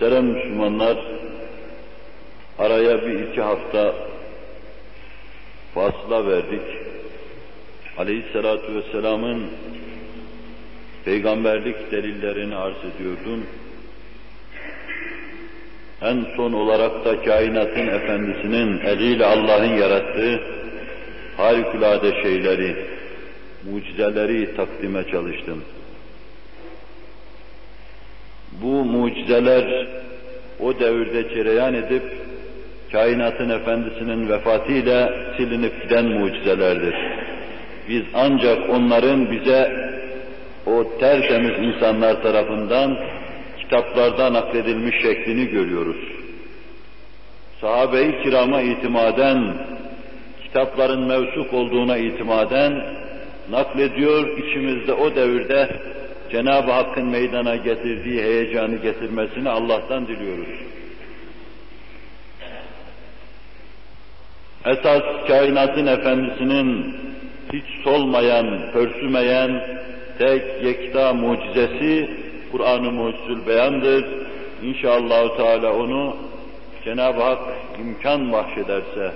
Muhterem Müslümanlar, araya bir iki hafta fasla verdik. Aleyhissalatu vesselamın peygamberlik delillerini arz ediyordum. En son olarak da kainatın efendisinin eliyle Allah'ın yarattığı harikulade şeyleri, mucizeleri takdime çalıştım. Bu mucizeler o devirde cereyan edip kainatın efendisinin vefatıyla silinip giden mucizelerdir. Biz ancak onların bize o tertemiz insanlar tarafından kitaplarda nakledilmiş şeklini görüyoruz. Sahabe-i kirama itimaden, kitapların mevsuk olduğuna itimaden naklediyor, içimizde o devirde Cenab-ı Hakk'ın meydana getirdiği heyecanı getirmesini Allah'tan diliyoruz. Esas kainatın efendisinin hiç solmayan, pörsümeyen, tek yekta mucizesi Kur'an-ı Mucizül Beyan'dır. İnşallah Teala onu Cenab-ı Hak imkan bahşederse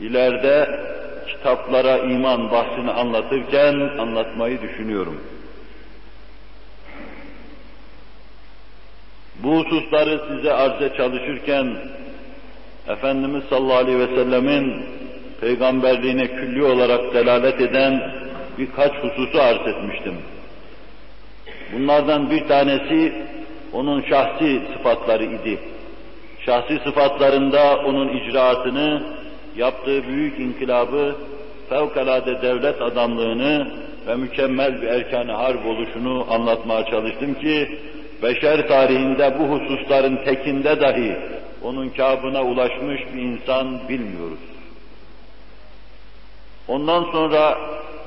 ileride kitaplara iman bahsini anlatırken anlatmayı düşünüyorum. Bu hususları size arze çalışırken Efendimiz sallallahu aleyhi ve sellemin peygamberliğine külli olarak delalet eden birkaç hususu arz etmiştim. Bunlardan bir tanesi onun şahsi sıfatları idi. Şahsi sıfatlarında onun icraatını, yaptığı büyük inkılabı, fevkalade devlet adamlığını ve mükemmel bir erkan-ı harp oluşunu anlatmaya çalıştım ki, beşer tarihinde bu hususların tekinde dahi onun kabına ulaşmış bir insan bilmiyoruz. Ondan sonra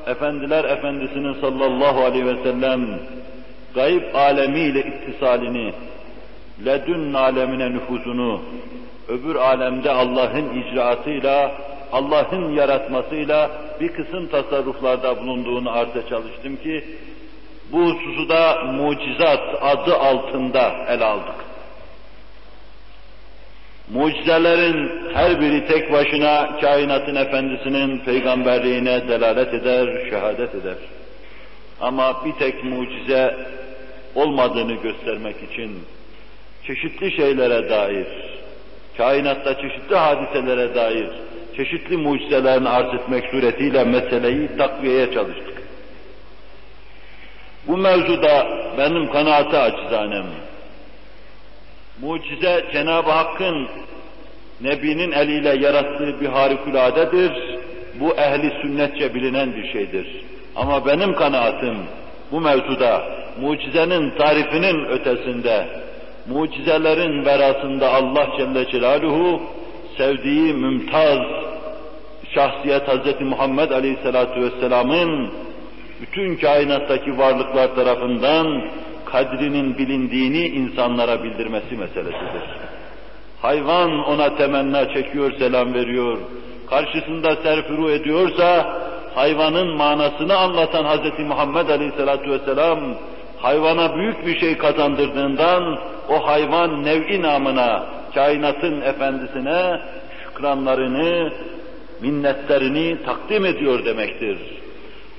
Efendiler Efendisi'nin sallallahu aleyhi ve sellem gayb alemiyle ittisalini, ledün alemine nüfuzunu, öbür alemde Allah'ın icraatıyla, Allah'ın yaratmasıyla bir kısım tasarruflarda bulunduğunu arza çalıştım ki, bu hususu da mucizat adı altında ele aldık. Mucizelerin her biri tek başına kainatın efendisinin peygamberliğine delalet eder, şehadet eder. Ama bir tek mucize olmadığını göstermek için çeşitli şeylere dair, kainatta çeşitli hadiselere dair çeşitli mucizelerini arz etmek suretiyle meseleyi takviyeye çalıştık. Bu mevzuda benim kanaati acizanım. Mucize Cenab-ı Hakk'ın Nebi'nin eliyle yarattığı bir harikuladedir. Bu ehli sünnetçe bilinen bir şeydir. Ama benim kanaatim bu mevzuda mucizenin tarifinin ötesinde, mucizelerin verasında Allah Celle Celaluhu sevdiği mümtaz şahsiyet Hz. Muhammed Aleyhisselatü Vesselam'ın bütün kainattaki varlıklar tarafından kadrinin bilindiğini insanlara bildirmesi meselesidir. Hayvan ona temenna çekiyor, selam veriyor. Karşısında serfuru ediyorsa, hayvanın manasını anlatan Hz. Muhammed Aleyhisselatü Vesselam, hayvana büyük bir şey kazandırdığından, o hayvan nev'i namına, kainatın efendisine şükranlarını, minnetlerini takdim ediyor demektir.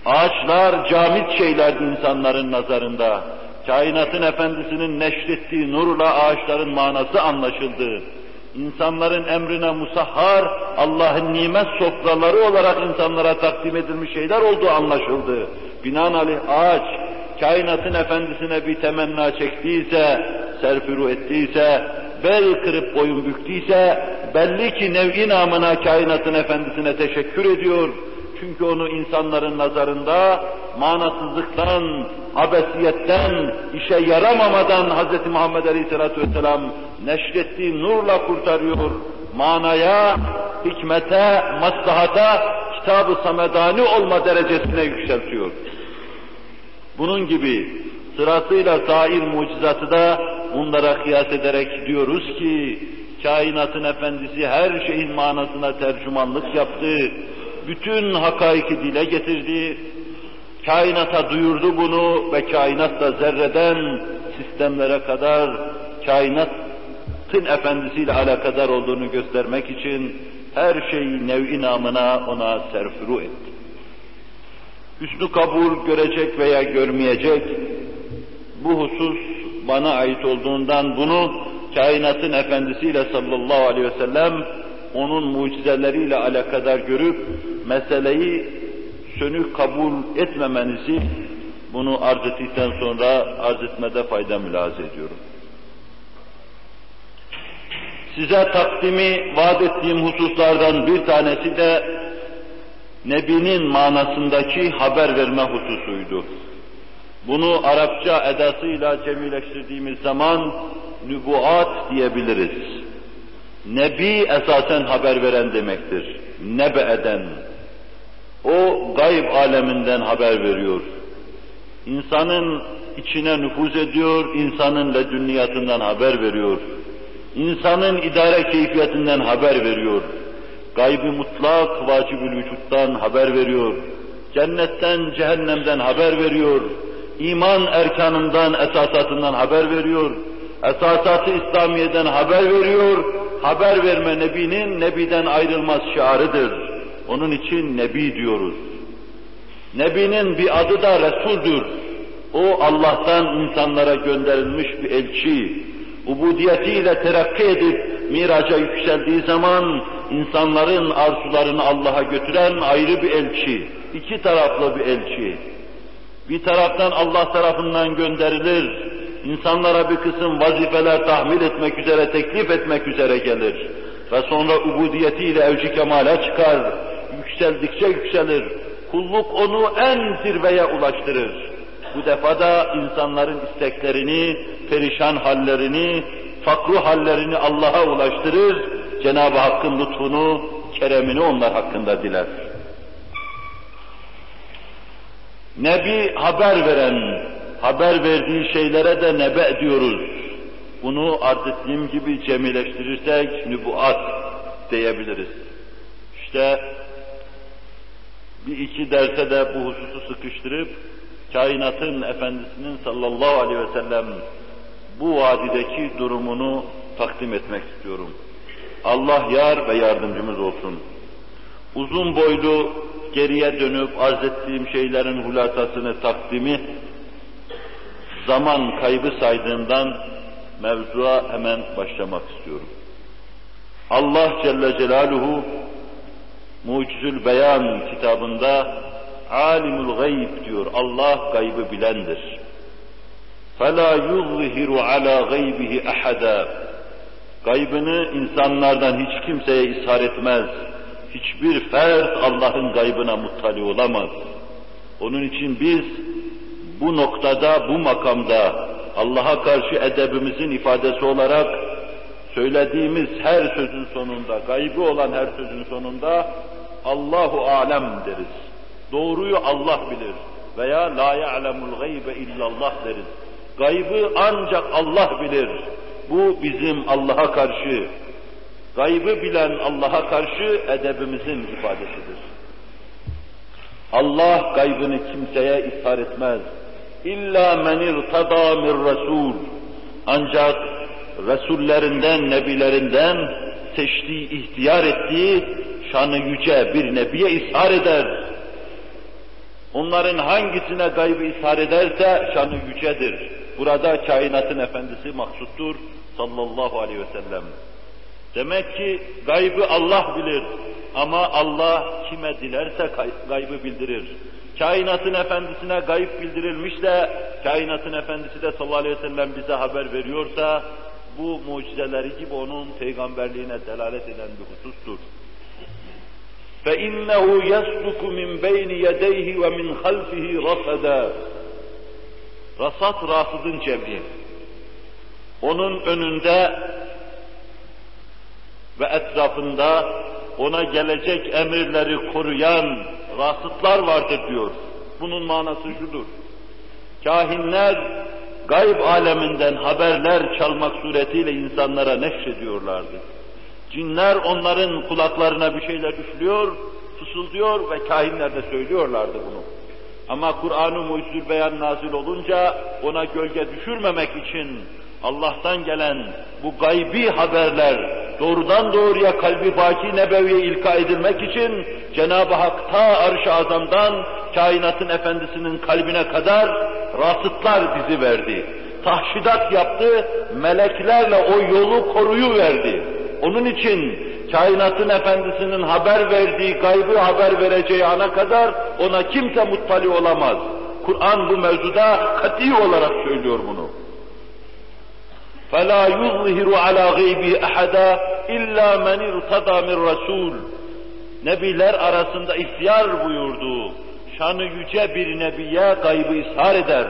Ağaçlar camit şeyler insanların nazarında. Kainatın efendisinin neşrettiği nurla ağaçların manası anlaşıldı. İnsanların emrine musahhar, Allah'ın nimet sofraları olarak insanlara takdim edilmiş şeyler olduğu anlaşıldı. Binaenaleyh ağaç, kainatın efendisine bir temenna çektiyse, serfiru ettiyse, bel kırıp boyun büktüyse, belli ki nev'i namına kainatın efendisine teşekkür ediyor, çünkü onu insanların nazarında manasızlıktan, abesiyetten, işe yaramamadan Hz. Muhammed Aleyhisselatü Vesselam neşrettiği nurla kurtarıyor. Manaya, hikmete, maslahata, kitab-ı samedani olma derecesine yükseltiyor. Bunun gibi sırasıyla sair mucizatı da bunlara kıyas ederek diyoruz ki, kainatın efendisi her şeyin manasına tercümanlık yaptı, bütün hakaiki dile getirdi, kainata duyurdu bunu ve kainat da zerreden sistemlere kadar kainat kainatın efendisiyle alakadar olduğunu göstermek için her şeyi nev'i namına ona serfuru etti. Üstü kabul görecek veya görmeyecek, bu husus bana ait olduğundan bunu kainatın efendisiyle sallallahu aleyhi ve sellem onun mucizeleriyle alakadar görüp meseleyi sönük kabul etmemenizi bunu arz ettikten sonra arz etmede fayda mülahaza ediyorum. Size takdimi vaat ettiğim hususlardan bir tanesi de Nebi'nin manasındaki haber verme hususuydu. Bunu Arapça edasıyla cemileştirdiğimiz zaman nübuat diyebiliriz. Nebi esasen haber veren demektir. Nebe eden. O gayb aleminden haber veriyor. İnsanın içine nüfuz ediyor, insanın ledünniyatından haber veriyor. İnsanın idare keyfiyetinden haber veriyor. Gaybi mutlak vacibül vücuttan haber veriyor. Cennetten, cehennemden haber veriyor. İman erkanından, esasatından haber veriyor. Esasatı İslamiye'den haber veriyor. Haber verme Nebi'nin Nebi'den ayrılmaz şiarıdır. Onun için Nebi diyoruz. Nebi'nin bir adı da Resul'dür. O Allah'tan insanlara gönderilmiş bir elçi. Ubudiyetiyle terakki edip miraca yükseldiği zaman insanların arzularını Allah'a götüren ayrı bir elçi. iki taraflı bir elçi. Bir taraftan Allah tarafından gönderilir, insanlara bir kısım vazifeler tahmil etmek üzere, teklif etmek üzere gelir. Ve sonra ubudiyetiyle evci kemale çıkar, yükseldikçe yükselir. Kulluk onu en zirveye ulaştırır. Bu defa da insanların isteklerini, perişan hallerini, fakru hallerini Allah'a ulaştırır. Cenab-ı Hakk'ın lütfunu, keremini onlar hakkında diler. Nebi haber veren, haber verdiği şeylere de nebe diyoruz. Bunu arz ettiğim gibi cemileştirirsek nübuat diyebiliriz. İşte bir iki derse de bu hususu sıkıştırıp kainatın efendisinin sallallahu aleyhi ve sellem bu vadideki durumunu takdim etmek istiyorum. Allah yar ve yardımcımız olsun. Uzun boylu geriye dönüp arz ettiğim şeylerin hulasasını takdimi zaman kaybı saydığından mevzuya hemen başlamak istiyorum. Allah Celle Celaluhu Mucizül Beyan kitabında alimul gayb diyor. Allah gaybı bilendir. فَلَا يُظْهِرُ عَلَى غَيْبِهِ اَحَدًا Gaybını insanlardan hiç kimseye ishar etmez. Hiçbir fert Allah'ın gaybına muttali olamaz. Onun için biz bu noktada, bu makamda Allah'a karşı edebimizin ifadesi olarak söylediğimiz her sözün sonunda, gaybı olan her sözün sonunda Allahu alem deriz. Doğruyu Allah bilir veya la ya'lemul gaybe illallah deriz. Gaybı ancak Allah bilir. Bu bizim Allah'a karşı, gaybı bilen Allah'a karşı edebimizin ifadesidir. Allah gaybını kimseye ishar etmez. İlla men irtada min Resul. Ancak Resullerinden, Nebilerinden seçtiği, ihtiyar ettiği şanı yüce bir Nebiye ishar eder. Onların hangisine gaybı ishar ederse şanı yücedir. Burada kainatın efendisi maksuttur sallallahu aleyhi ve sellem. Demek ki gaybı Allah bilir ama Allah kime dilerse gaybı bildirir Kainatın efendisine gayb bildirilmiş de kainatın efendisi de sallallahu aleyhi ve sellem bize haber veriyorsa bu mucizeleri gibi onun peygamberliğine delalet eden bir husustur. فَاِنَّهُ يَسْلُكُ مِنْ بَيْنِ يَدَيْهِ وَمِنْ خَلْفِهِ رَصَدًا Rasat rasıdın cem'i. Onun önünde ve etrafında ona gelecek emirleri koruyan rasıtlar vardır diyor. Bunun manası şudur. Kahinler gayb aleminden haberler çalmak suretiyle insanlara neşrediyorlardı. Cinler onların kulaklarına bir şeyler üflüyor, fısıldıyor ve kahinler de söylüyorlardı bunu. Ama Kur'an-ı Mucizül Beyan nazil olunca ona gölge düşürmemek için Allah'tan gelen bu gaybi haberler doğrudan doğruya kalbi baki nebeviye ilka edilmek için Cenab-ı Hak ta arş-ı azamdan kainatın efendisinin kalbine kadar rasıtlar bizi verdi. Tahşidat yaptı, meleklerle o yolu koruyu verdi. Onun için kainatın efendisinin haber verdiği, gaybı haber vereceği ana kadar ona kimse muttali olamaz. Kur'an bu mevzuda kati olarak söylüyor bunu. فَلَا يُظْهِرُ عَلَى غَيْبِهِ اَحَدًا اِلَّا مَنْ اِرْتَدَى مِنْ رَسُولٍ Nebiler arasında ihtiyar buyurduğu, şanı yüce bir nebiye gaybı ishar eder.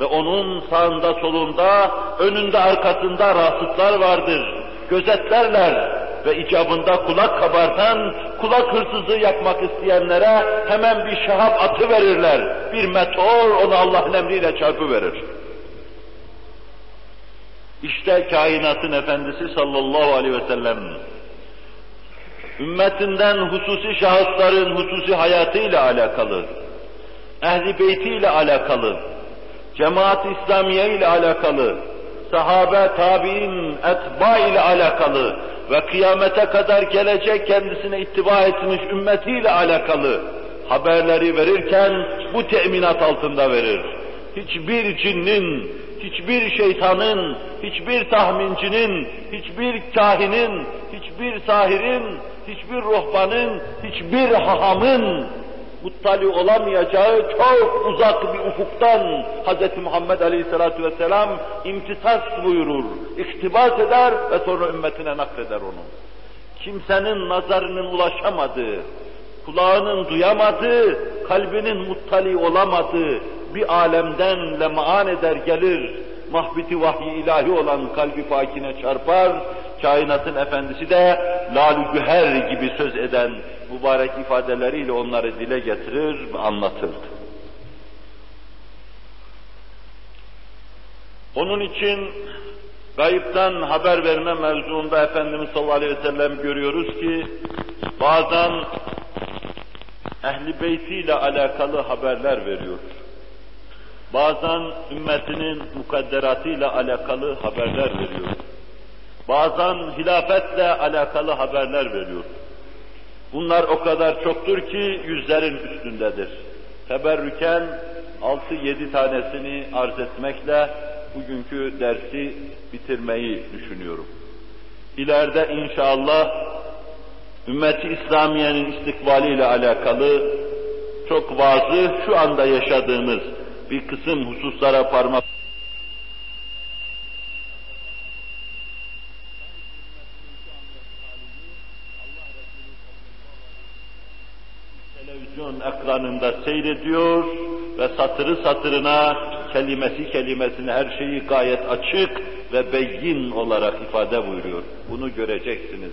Ve onun sağında solunda, önünde arkasında rasıtlar vardır. Gözetlerler ve icabında kulak kabartan, kulak hırsızlığı yapmak isteyenlere hemen bir şahap atı verirler. Bir meteor onu Allah'ın emriyle çarpı verir. İşte kainatın efendisi sallallahu aleyhi ve sellem ümmetinden hususi şahısların hususi hayatıyla alakalı, ehli beytiyle alakalı, cemaat-i İslamiye ile alakalı, sahabe, tabi'in, etba ile alakalı ve kıyamete kadar gelecek kendisine ittiba etmiş ümmetiyle alakalı haberleri verirken bu teminat altında verir. Hiçbir cinnin, hiçbir şeytanın, hiçbir tahmincinin, hiçbir kahinin, hiçbir sahirin, hiçbir ruhbanın, hiçbir hahamın muttali olamayacağı çok uzak bir ufuktan Hz. Muhammed Aleyhisselatü Vesselam imtisas buyurur, iktibas eder ve sonra ümmetine nakleder onu. Kimsenin nazarının ulaşamadığı, kulağının duyamadığı, kalbinin muttali olamadığı bir alemden lemaan eder gelir, mahbiti vahyi ilahi olan kalbi fakine çarpar, kainatın efendisi de lal güher gibi söz eden mübarek ifadeleriyle onları dile getirir anlatırdı. Onun için gayipten haber verme mevzuunda Efendimiz sallallahu aleyhi ve sellem görüyoruz ki bazen ehli beytiyle alakalı haberler veriyor. Bazen ümmetinin mukadderatıyla alakalı haberler veriyor. Bazen hilafetle alakalı haberler veriyor. Bunlar o kadar çoktur ki yüzlerin üstündedir. Teberrüken 6-7 tanesini arz etmekle bugünkü dersi bitirmeyi düşünüyorum. İleride inşallah ümmeti İslamiye'nin istikbaliyle alakalı çok vazı şu anda yaşadığımız bir kısım hususlara parmak televizyon ekranında seyrediyor ve satırı satırına, kelimesi kelimesine her şeyi gayet açık ve beyin olarak ifade buyuruyor. Bunu göreceksiniz.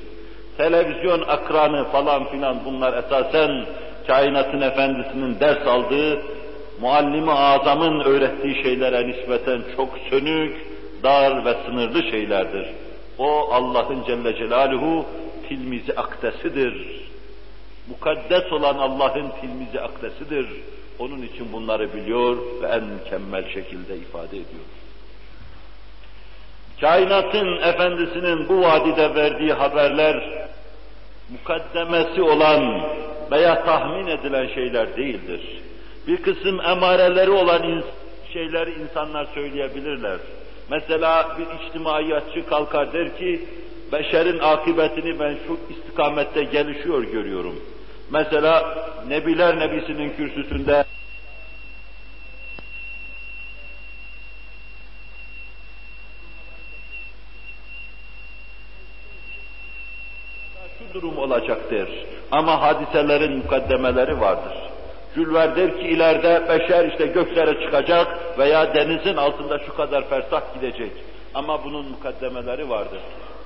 Televizyon ekranı falan filan bunlar esasen kainatın efendisinin ders aldığı, muallimi azamın öğrettiği şeylere nispeten çok sönük, dar ve sınırlı şeylerdir. O Allah'ın Celle Celaluhu tilmizi aktesidir mukaddes olan Allah'ın tilmizi aktesidir. Onun için bunları biliyor ve en mükemmel şekilde ifade ediyor. Kainatın efendisinin bu vadide verdiği haberler mukaddemesi olan veya tahmin edilen şeyler değildir. Bir kısım emareleri olan şeyleri insanlar söyleyebilirler. Mesela bir içtimaiyatçı kalkar der ki, beşerin akıbetini ben şu istikamette gelişiyor görüyorum. Mesela Nebiler Nebisi'nin kürsüsünde şu durum olacaktır. Ama hadiselerin mukaddemeleri vardır. Gülver der ki ileride beşer işte göklere çıkacak veya denizin altında şu kadar fersah gidecek. Ama bunun mukaddemeleri vardır.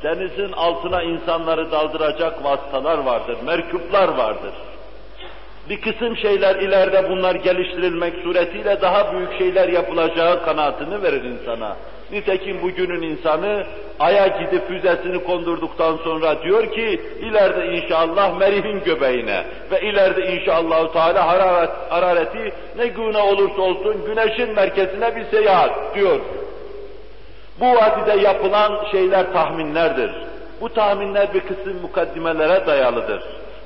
Denizin altına insanları daldıracak vasıtalar vardır, merkuplar vardır. Bir kısım şeyler ileride bunlar geliştirilmek suretiyle daha büyük şeyler yapılacağı kanaatini verir insana. Nitekim bugünün insanı Ay'a gidip füzesini kondurduktan sonra diyor ki ileride inşallah Merih'in göbeğine ve ileride inşallah Teala hararet, harareti ne güne olursa olsun güneşin merkezine bir seyahat diyor. Bu vadide yapılan şeyler tahminlerdir. Bu tahminler bir kısım mukaddimelere dayalıdır.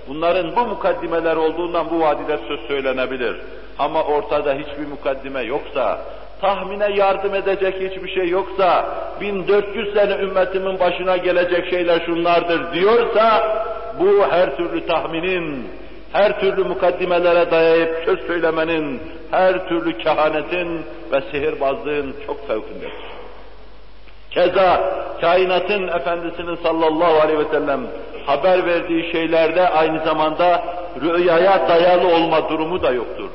Bunların bu mukaddimeler olduğundan bu vadide söz söylenebilir. Ama ortada hiçbir mukaddime yoksa, tahmine yardım edecek hiçbir şey yoksa, 1400 sene ümmetimin başına gelecek şeyler şunlardır diyorsa, bu her türlü tahminin, her türlü mukaddimelere dayayıp söz söylemenin, her türlü kehanetin ve sihirbazlığın çok fevkindedir. Keza kainatın efendisinin sallallahu aleyhi ve sellem haber verdiği şeylerde aynı zamanda rüyaya dayalı olma durumu da yoktur.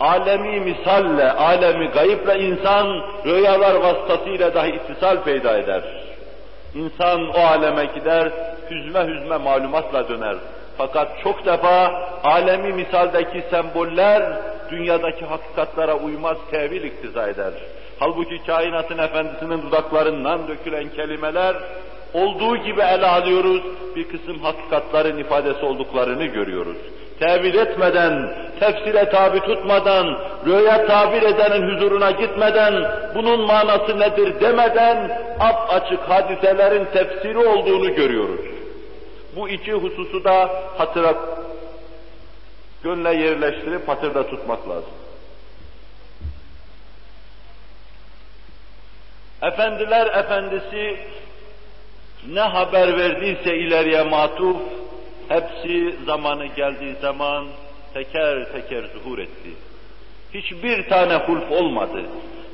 Alemi misalle, alemi gayıple insan rüyalar vasıtasıyla dahi ittisal peyda eder. İnsan o aleme gider, hüzme hüzme malumatla döner. Fakat çok defa alemi misaldeki semboller dünyadaki hakikatlara uymaz, tevil iktiza eder. Halbuki kainatın efendisinin dudaklarından dökülen kelimeler olduğu gibi ele alıyoruz, bir kısım hakikatların ifadesi olduklarını görüyoruz. Tevil etmeden, tefsire tabi tutmadan, rüya tabir edenin huzuruna gitmeden, bunun manası nedir demeden, ap açık hadiselerin tefsiri olduğunu görüyoruz. Bu iki hususu da hatıra gönle yerleştirip hatırda tutmak lazım. Efendiler efendisi ne haber verdiyse ileriye matuf, hepsi zamanı geldiği zaman teker teker zuhur etti. Hiçbir tane hulf olmadı.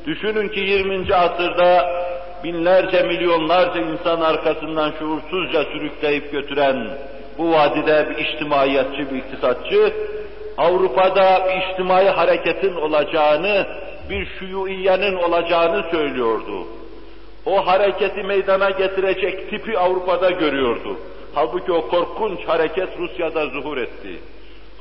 Düşünün ki 20. asırda binlerce milyonlarca insan arkasından şuursuzca sürükleyip götüren bu vadide bir içtimaiyatçı, bir iktisatçı, Avrupa'da bir içtimai hareketin olacağını, bir şuyuiyenin olacağını söylüyordu. O hareketi meydana getirecek tipi Avrupa'da görüyordu. Halbuki o korkunç hareket Rusya'da zuhur etti.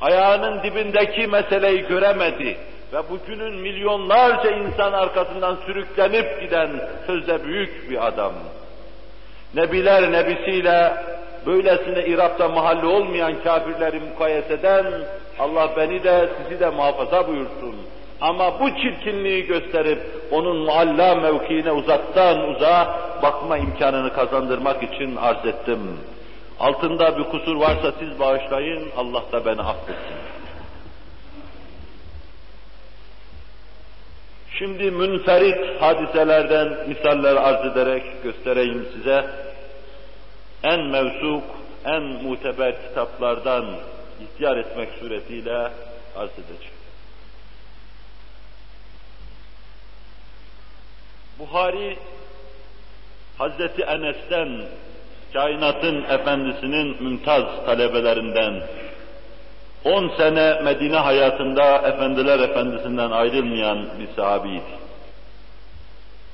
Ayağının dibindeki meseleyi göremedi ve bugünün milyonlarca insan arkasından sürüklenip giden sözde büyük bir adam. Nebiler nebisiyle böylesine Irak'ta mahalle olmayan kafirleri mukayeseden Allah beni de sizi de muhafaza buyursun. Ama bu çirkinliği gösterip onun mualla mevkiine uzaktan uzağa bakma imkanını kazandırmak için arz ettim. Altında bir kusur varsa siz bağışlayın, Allah da beni affetsin. Şimdi münferit hadiselerden misaller arz ederek göstereyim size. En mevsuk, en muteber kitaplardan ihtiyar etmek suretiyle arz edeceğim. Buhari Hazreti Enes'ten kainatın efendisinin mümtaz talebelerinden 10 sene Medine hayatında efendiler efendisinden ayrılmayan bir sahabiydi.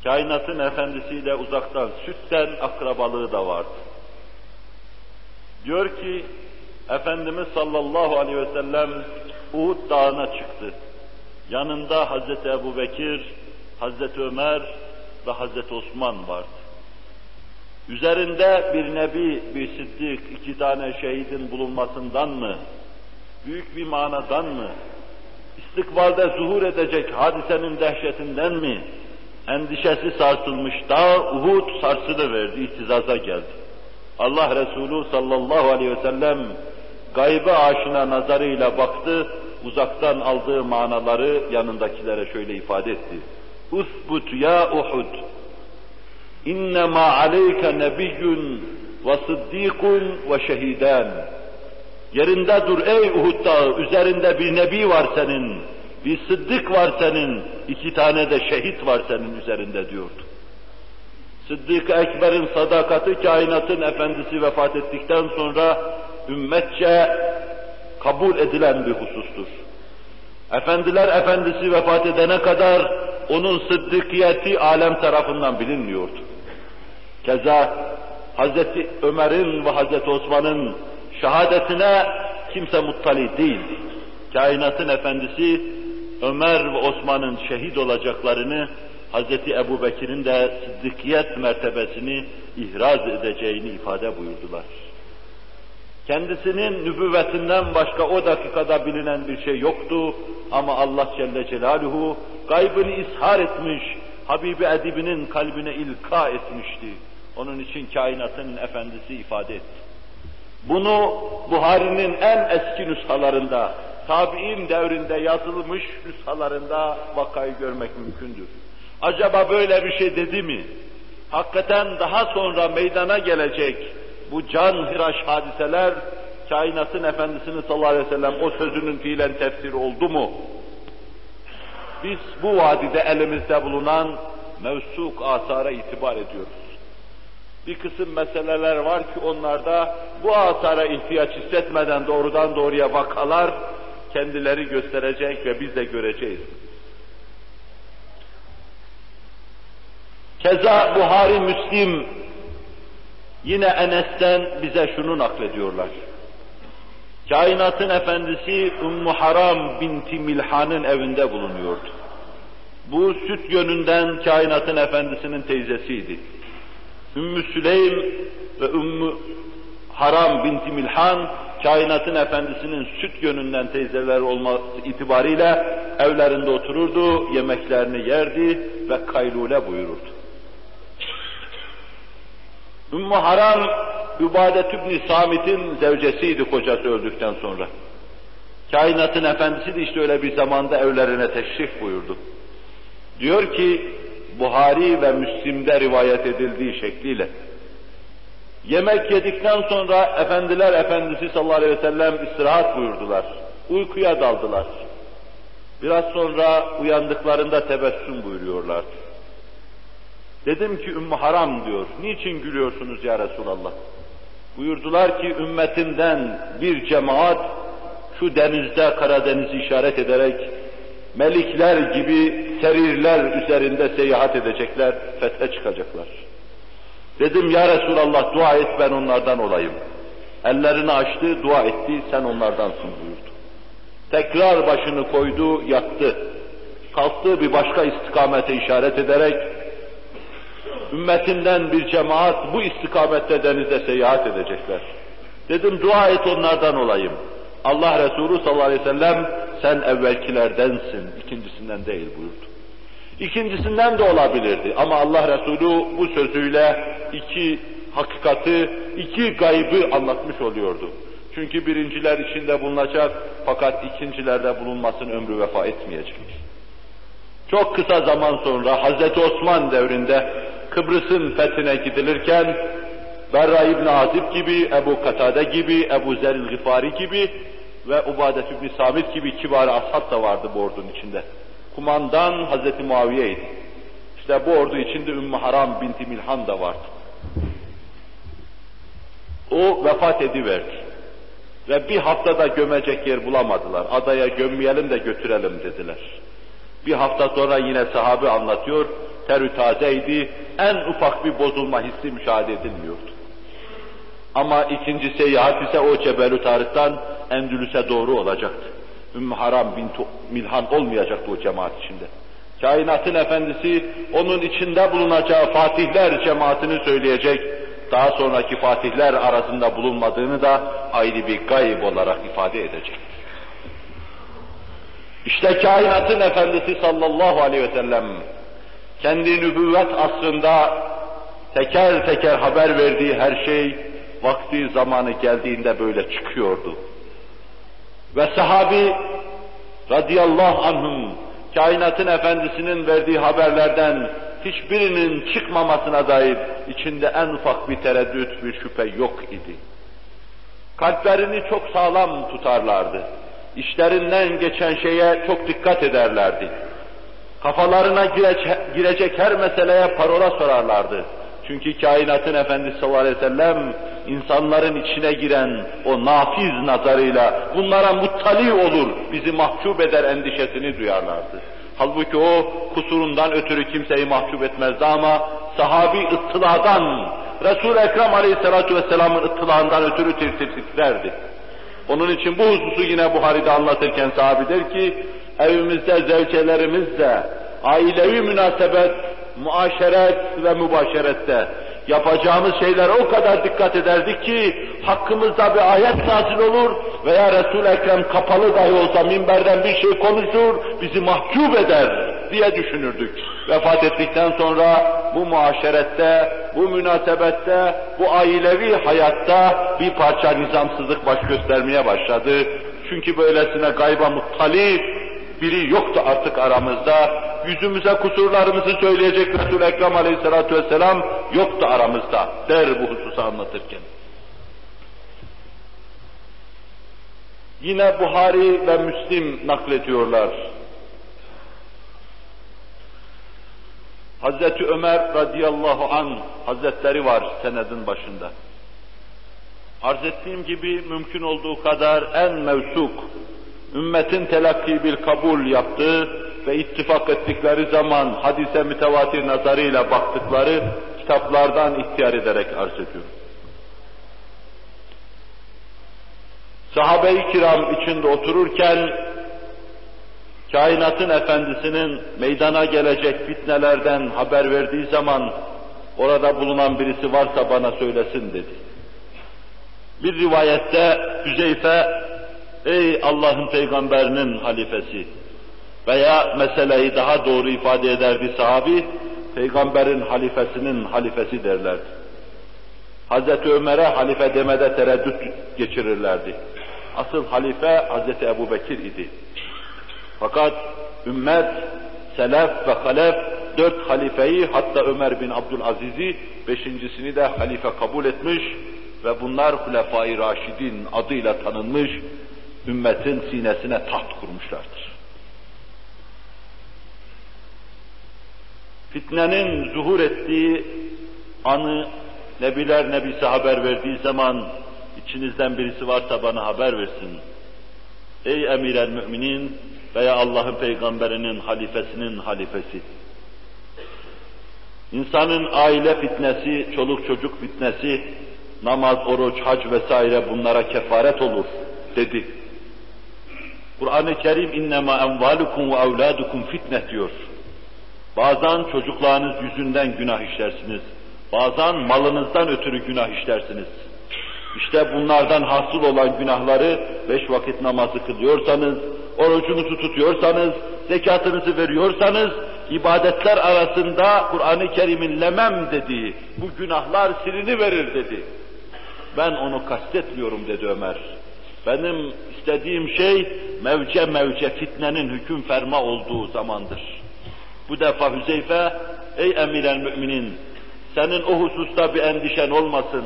Kainatın efendisiyle uzaktan, sütten akrabalığı da vardı. Diyor ki, Efendimiz sallallahu aleyhi ve sellem Uhud dağına çıktı. Yanında Hazreti Ebu Bekir, Hazreti Ömer ve Hazreti Osman vardı. Üzerinde bir nebi, bir siddik, iki tane şehidin bulunmasından mı, büyük bir manadan mı, istikbalde zuhur edecek hadisenin dehşetinden mi, endişesi sarsılmış dağ Uhud sarsılı verdi, ihtizaza geldi. Allah Resulü sallallahu aleyhi ve sellem gaybe aşina nazarıyla baktı, uzaktan aldığı manaları yanındakilere şöyle ifade etti. Usbut ya Uhud, innema aleyke nebiyyun ve sıddikun ve şehidan. Yerinde dur ey Uhud dağı, üzerinde bir nebi var senin, bir sıddık var senin, iki tane de şehit var senin üzerinde diyordu. Sıddık-ı Ekber'in sadakati kainatın efendisi vefat ettikten sonra ümmetçe kabul edilen bir husustur. Efendiler efendisi vefat edene kadar onun sıddıkiyeti alem tarafından bilinmiyordu. Keza Hazreti Ömer'in ve Hazreti Osman'ın şehadetine kimse muttali değil. Kainatın efendisi Ömer ve Osman'ın şehit olacaklarını Hazreti Ebu Bekir'in de sıddıkiyet mertebesini ihraz edeceğini ifade buyurdular. Kendisinin nübüvvetinden başka o dakikada bilinen bir şey yoktu ama Allah Celle Celaluhu gaybını ishar etmiş, Habibi Edibi'nin kalbine ilka etmişti. Onun için kainatın efendisi ifade etti. Bunu Buhari'nin en eski nüshalarında, tabi'in devrinde yazılmış nüshalarında vakayı görmek mümkündür. Acaba böyle bir şey dedi mi? Hakikaten daha sonra meydana gelecek bu can hıraş hadiseler kainatın efendisinin sallallahu aleyhi ve sellem o sözünün fiilen tefsiri oldu mu? Biz bu vadide elimizde bulunan mevsuk asara itibar ediyoruz. Bir kısım meseleler var ki onlarda bu asara ihtiyaç hissetmeden doğrudan doğruya vakalar kendileri gösterecek ve biz de göreceğiz. Keza Buhari Müslim yine Enes'ten bize şunu naklediyorlar. Kainatın efendisi Ümmü Haram binti Milhan'ın evinde bulunuyordu. Bu süt yönünden kainatın efendisinin teyzesiydi. Ümmü Süleym ve Ümmü Haram binti Milhan kainatın efendisinin süt yönünden teyzeler olması itibariyle evlerinde otururdu, yemeklerini yerdi ve kaylule buyururdu. Ümmü Haram, Übadet İbni Samit'in zevcesiydi kocası öldükten sonra. Kainatın efendisi de işte öyle bir zamanda evlerine teşrif buyurdu. Diyor ki, Buhari ve Müslim'de rivayet edildiği şekliyle, yemek yedikten sonra Efendiler Efendisi sallallahu aleyhi ve sellem istirahat buyurdular. Uykuya daldılar. Biraz sonra uyandıklarında tebessüm buyuruyorlar. Dedim ki Ümmü Haram diyor, niçin gülüyorsunuz ya Resulallah? Buyurdular ki ümmetinden bir cemaat şu denizde Karadeniz'i işaret ederek melikler gibi serirler üzerinde seyahat edecekler, fethe çıkacaklar. Dedim ya Resulallah dua et ben onlardan olayım. Ellerini açtı, dua etti, sen onlardansın buyurdu. Tekrar başını koydu, yattı. Kalktı bir başka istikamete işaret ederek ümmetinden bir cemaat bu istikamette denizde seyahat edecekler. Dedim dua et onlardan olayım. Allah Resulü sallallahu aleyhi ve sellem sen evvelkilerdensin, ikincisinden değil buyurdu. İkincisinden de olabilirdi ama Allah Resulü bu sözüyle iki hakikati, iki gaybı anlatmış oluyordu. Çünkü birinciler içinde bulunacak fakat ikincilerde bulunmasın ömrü vefa etmeyecek. Çok kısa zaman sonra Hazreti Osman devrinde Kıbrıs'ın fethine gidilirken Berra İbn Azib gibi, Ebu Katade gibi, Ebu Zeril Gıfari gibi ve Ubadet İbn Samit gibi kibar ashab da vardı bu ordunun içinde. Kumandan Hazreti Muaviye'ydi. İşte bu ordu içinde Ümmü Haram binti Milhan da vardı. O vefat ediverdi. Ve bir haftada gömecek yer bulamadılar. Adaya gömmeyelim de götürelim dediler. Bir hafta sonra yine sahabe anlatıyor, terü tazeydi, en ufak bir bozulma hissi müşahede edilmiyordu. Ama ikinci seyahat ise o Cebelü Tarık'tan Endülüs'e doğru olacaktı. Ümmü Haram bin Milhan olmayacaktı o cemaat içinde. Kainatın efendisi onun içinde bulunacağı fatihler cemaatini söyleyecek, daha sonraki fatihler arasında bulunmadığını da ayrı bir gayb olarak ifade edecek. İşte kainatın efendisi sallallahu aleyhi ve sellem kendi nübüvvet asrında teker teker haber verdiği her şey vakti zamanı geldiğinde böyle çıkıyordu. Ve sahabi radıyallahu anhum kainatın efendisinin verdiği haberlerden hiçbirinin çıkmamasına dair içinde en ufak bir tereddüt, bir şüphe yok idi. Kalplerini çok sağlam tutarlardı. İşlerinden geçen şeye çok dikkat ederlerdi. Kafalarına girecek her meseleye parola sorarlardı. Çünkü kainatın efendisi sallallahu aleyhi ve sellem insanların içine giren o nafiz nazarıyla bunlara muttali olur, bizi mahcup eder endişesini duyarlardı. Halbuki o kusurundan ötürü kimseyi mahcup etmezdi ama sahabi ıttıladan, Resul-i Ekrem aleyhissalatu vesselamın ıttılağından ötürü tir tir titrerdi. Onun için bu hususu yine Buhari'de anlatırken sahabi ki, evimizde zevcelerimizle ailevi münasebet, muaşeret ve mübaşerette yapacağımız şeylere o kadar dikkat ederdik ki hakkımızda bir ayet nazil olur veya Resul-i Ekrem kapalı dahi olsa minberden bir şey konuşur, bizi mahcup eder. diye düşünürdük. Vefat ettikten sonra bu muaşerette, bu münasebette, bu ailevi hayatta bir parça nizamsızlık baş göstermeye başladı. Çünkü böylesine gayba muttali biri yoktu artık aramızda. Yüzümüze kusurlarımızı söyleyecek Resul-i Ekrem aleyhissalatu vesselam yoktu aramızda der bu hususu anlatırken. Yine Buhari ve Müslim naklediyorlar. Hazreti Ömer radıyallahu an hazretleri var senedin başında. Arz ettiğim gibi mümkün olduğu kadar en mevsuk, ümmetin telakki bir kabul yaptığı ve ittifak ettikleri zaman hadise mütevatir nazarıyla baktıkları kitaplardan ihtiyar ederek arz ediyorum. Sahabe-i kiram içinde otururken kainatın efendisinin meydana gelecek fitnelerden haber verdiği zaman orada bulunan birisi varsa bana söylesin dedi. Bir rivayette Hüzeyfe, ey Allah'ın peygamberinin halifesi veya meseleyi daha doğru ifade eder bir sahabi, peygamberin halifesinin halifesi derlerdi. Hazreti Ömer'e halife demede tereddüt geçirirlerdi. Asıl halife Hazreti Ebu Bekir idi. Fakat ümmet, selef ve halef dört halifeyi hatta Ömer bin Abdülaziz'i beşincisini de halife kabul etmiş ve bunlar Hulefai Raşidin adıyla tanınmış ümmetin sinesine taht kurmuşlardır. Fitnenin zuhur ettiği anı Nebiler Nebisi haber verdiği zaman içinizden birisi varsa bana haber versin. Ey emir müminin veya Allah'ın peygamberinin halifesinin halifesi. İnsanın aile fitnesi, çoluk çocuk fitnesi, namaz, oruç, hac vesaire bunlara kefaret olur dedi. Kur'an-ı Kerim innema envalukum ve evladukum fitne diyor. Bazen çocuklarınız yüzünden günah işlersiniz. Bazen malınızdan ötürü günah işlersiniz. İşte bunlardan hasıl olan günahları beş vakit namazı kılıyorsanız, orucunuzu tutuyorsanız, zekatınızı veriyorsanız, ibadetler arasında Kur'an-ı Kerim'in lemem dediği, bu günahlar silini verir dedi. Ben onu kastetmiyorum dedi Ömer. Benim istediğim şey mevce mevce fitnenin hüküm ferma olduğu zamandır. Bu defa Hüzeyfe, ey emiren müminin, senin o hususta bir endişen olmasın.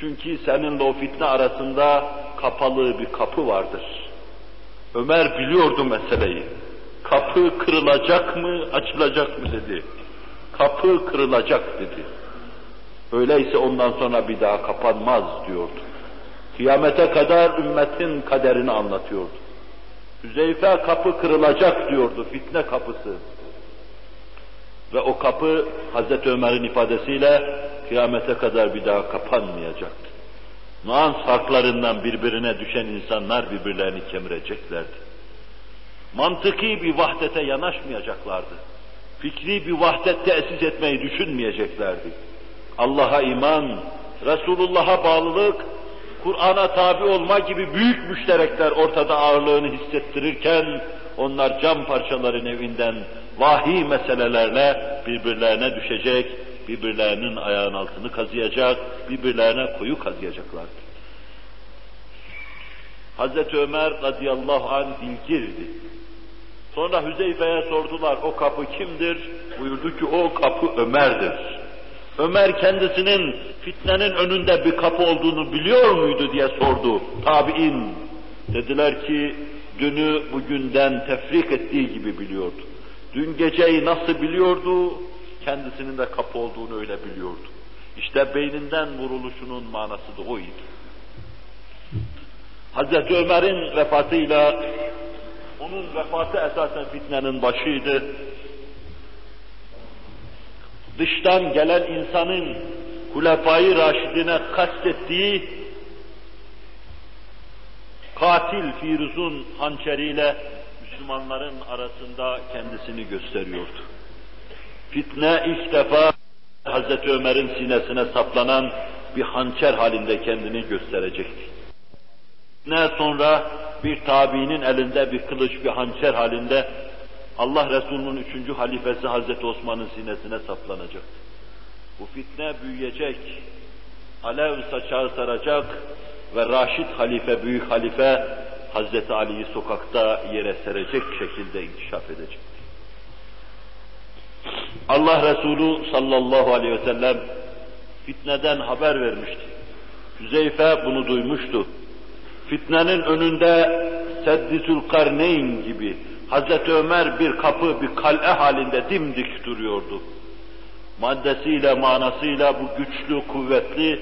Çünkü seninle o fitne arasında kapalı bir kapı vardır. Ömer biliyordu meseleyi. Kapı kırılacak mı, açılacak mı dedi. Kapı kırılacak dedi. Öyleyse ondan sonra bir daha kapanmaz diyordu. Kıyamete kadar ümmetin kaderini anlatıyordu. Hüzeyfe kapı kırılacak diyordu, fitne kapısı. Ve o kapı Hazreti Ömer'in ifadesiyle kıyamete kadar bir daha kapanmayacaktı. Nuans farklarından birbirine düşen insanlar birbirlerini kemireceklerdi. Mantıki bir vahdete yanaşmayacaklardı. Fikri bir vahdet tesis etmeyi düşünmeyeceklerdi. Allah'a iman, Resulullah'a bağlılık, Kur'an'a tabi olma gibi büyük müşterekler ortada ağırlığını hissettirirken, onlar cam parçaların evinden vahiy meselelerle birbirlerine düşecek, birbirlerinin ayağın altını kazıyacak, birbirlerine kuyu kazıyacaklardı. Hazreti Ömer radıyallahu anh dilgirdi. Sonra Hüzeyfe'ye sordular, o kapı kimdir? Buyurdu ki o kapı Ömer'dir. Ömer kendisinin fitnenin önünde bir kapı olduğunu biliyor muydu diye sordu. Tabi'in. Dediler ki dünü bugünden tefrik ettiği gibi biliyordu. Dün geceyi nasıl biliyordu, kendisinin de kapı olduğunu öyle biliyordu. İşte beyninden vuruluşunun manası da oydu. Hazreti Ömer'in vefatıyla onun vefatı esasen fitnenin başıydı. Dıştan gelen insanın Hulefai Raşidine kastettiği katil Firuz'un hançeriyle Müslümanların arasında kendisini gösteriyordu. Fitne ilk defa Hazreti Ömer'in sinesine saplanan bir hançer halinde kendini gösterecekti. Ne sonra bir tabiinin elinde bir kılıç, bir hançer halinde Allah Resulü'nün üçüncü halifesi Hazreti Osman'ın sinesine saplanacaktı. Bu fitne büyüyecek, alev saçağı saracak ve Raşid halife, büyük halife Hazreti Ali'yi sokakta yere serecek şekilde inkişaf edecek. Allah Resulü sallallahu aleyhi ve sellem fitneden haber vermişti. Hüzeyfe bunu duymuştu. Fitnenin önünde Seddisül Karneyn gibi Hazreti Ömer bir kapı, bir kale halinde dimdik duruyordu. Maddesiyle, manasıyla bu güçlü, kuvvetli,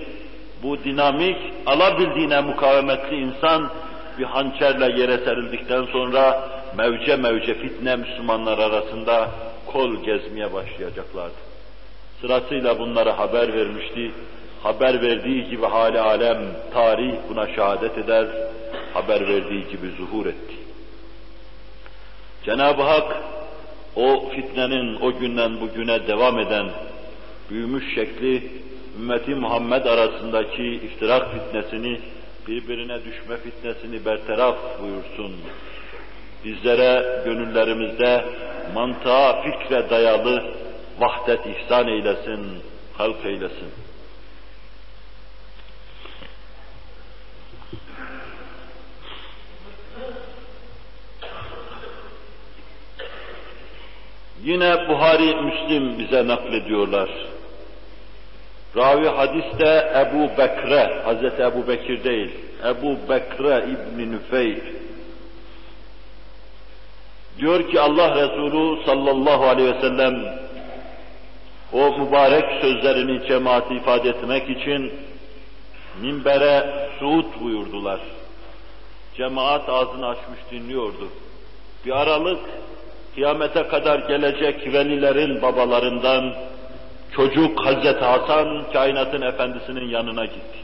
bu dinamik, alabildiğine mukavemetli insan bir hançerle yere serildikten sonra mevce mevce fitne Müslümanlar arasında kol gezmeye başlayacaklardı. Sırasıyla bunlara haber vermişti. Haber verdiği gibi hali alem, tarih buna şehadet eder, haber verdiği gibi zuhur etti. Cenab-ı Hak o fitnenin o günden bugüne devam eden büyümüş şekli ümmeti Muhammed arasındaki iftirak fitnesini, birbirine düşme fitnesini bertaraf buyursun. Bizlere gönüllerimizde mantığa, fikre dayalı vahdet ihsan eylesin, halk eylesin. Yine Buhari, Müslim bize naklediyorlar. Ravi hadiste Ebu Bekre, Hazreti Ebu Bekir değil, Ebu Bekre İbni Nüfeyl. Diyor ki Allah Resulü sallallahu aleyhi ve sellem o mübarek sözlerini cemaati ifade etmek için minbere suud buyurdular. Cemaat ağzını açmış dinliyordu. Bir aralık kıyamete kadar gelecek velilerin babalarından çocuk Hazreti Hasan kainatın efendisinin yanına gitti.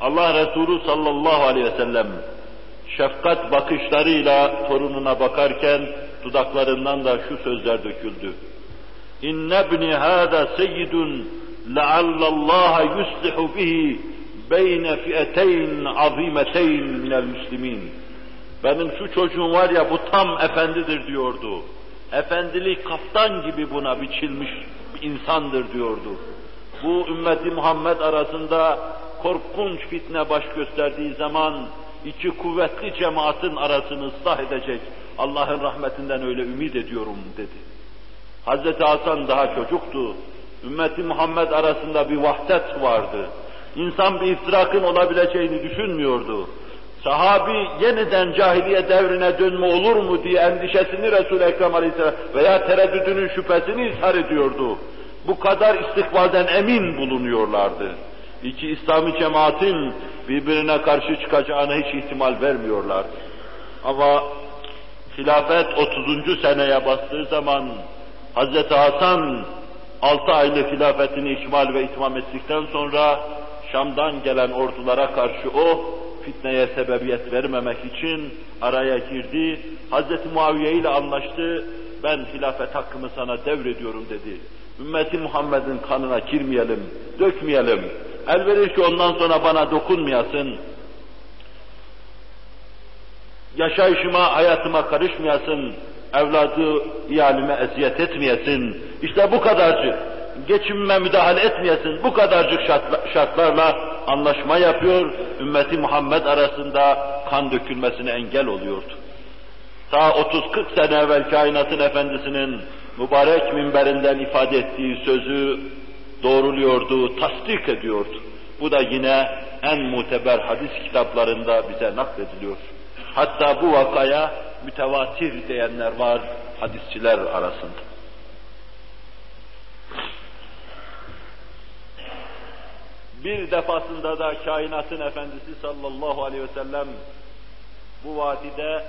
Allah Resulü sallallahu aleyhi ve sellem şefkat bakışlarıyla torununa bakarken dudaklarından da şu sözler döküldü. İnne ibni hâdâ seyyidun leallallâhe yuslihu bihi beyne fi'eteyn azimeteyn minel müslimin. Benim şu çocuğum var ya bu tam efendidir diyordu. Efendilik kaftan gibi buna biçilmiş bir insandır diyordu. Bu ümmeti Muhammed arasında korkunç fitne baş gösterdiği zaman iki kuvvetli cemaatin arasını ıslah edecek Allah'ın rahmetinden öyle ümit ediyorum dedi. Hazreti Hasan daha çocuktu. Ümmeti Muhammed arasında bir vahdet vardı. İnsan bir iftirakın olabileceğini düşünmüyordu. Sahabi yeniden cahiliye devrine dönme olur mu diye endişesini Resul-i Ekrem Aleyhisselam veya tereddüdünün şüphesini ishar ediyordu. Bu kadar istikbalden emin bulunuyorlardı. İki İslami cemaatin birbirine karşı çıkacağına hiç ihtimal vermiyorlardı. Ama hilafet 30. seneye bastığı zaman Hz. Hasan 6 aylık hilafetini ikmal ve itmam ettikten sonra Şam'dan gelen ordulara karşı o fitneye sebebiyet vermemek için araya girdi. Hz. Muaviye ile anlaştı. Ben hilafet hakkımı sana devrediyorum dedi. Ümmeti Muhammed'in kanına girmeyelim, dökmeyelim. El verir ki ondan sonra bana dokunmayasın. Yaşayışıma, hayatıma karışmayasın. Evladı iyalime eziyet etmeyesin. İşte bu kadarcık. Geçimime müdahale etmeyesin. Bu kadarcık şartlarla anlaşma yapıyor. Ümmeti Muhammed arasında kan dökülmesine engel oluyordu. Ta 30-40 sene evvel kainatın efendisinin mübarek minberinden ifade ettiği sözü doğruluyordu, tasdik ediyordu. Bu da yine en muteber hadis kitaplarında bize naklediliyor. Hatta bu vakaya mütevatir diyenler var hadisçiler arasında. Bir defasında da kainatın efendisi sallallahu aleyhi ve sellem bu vadide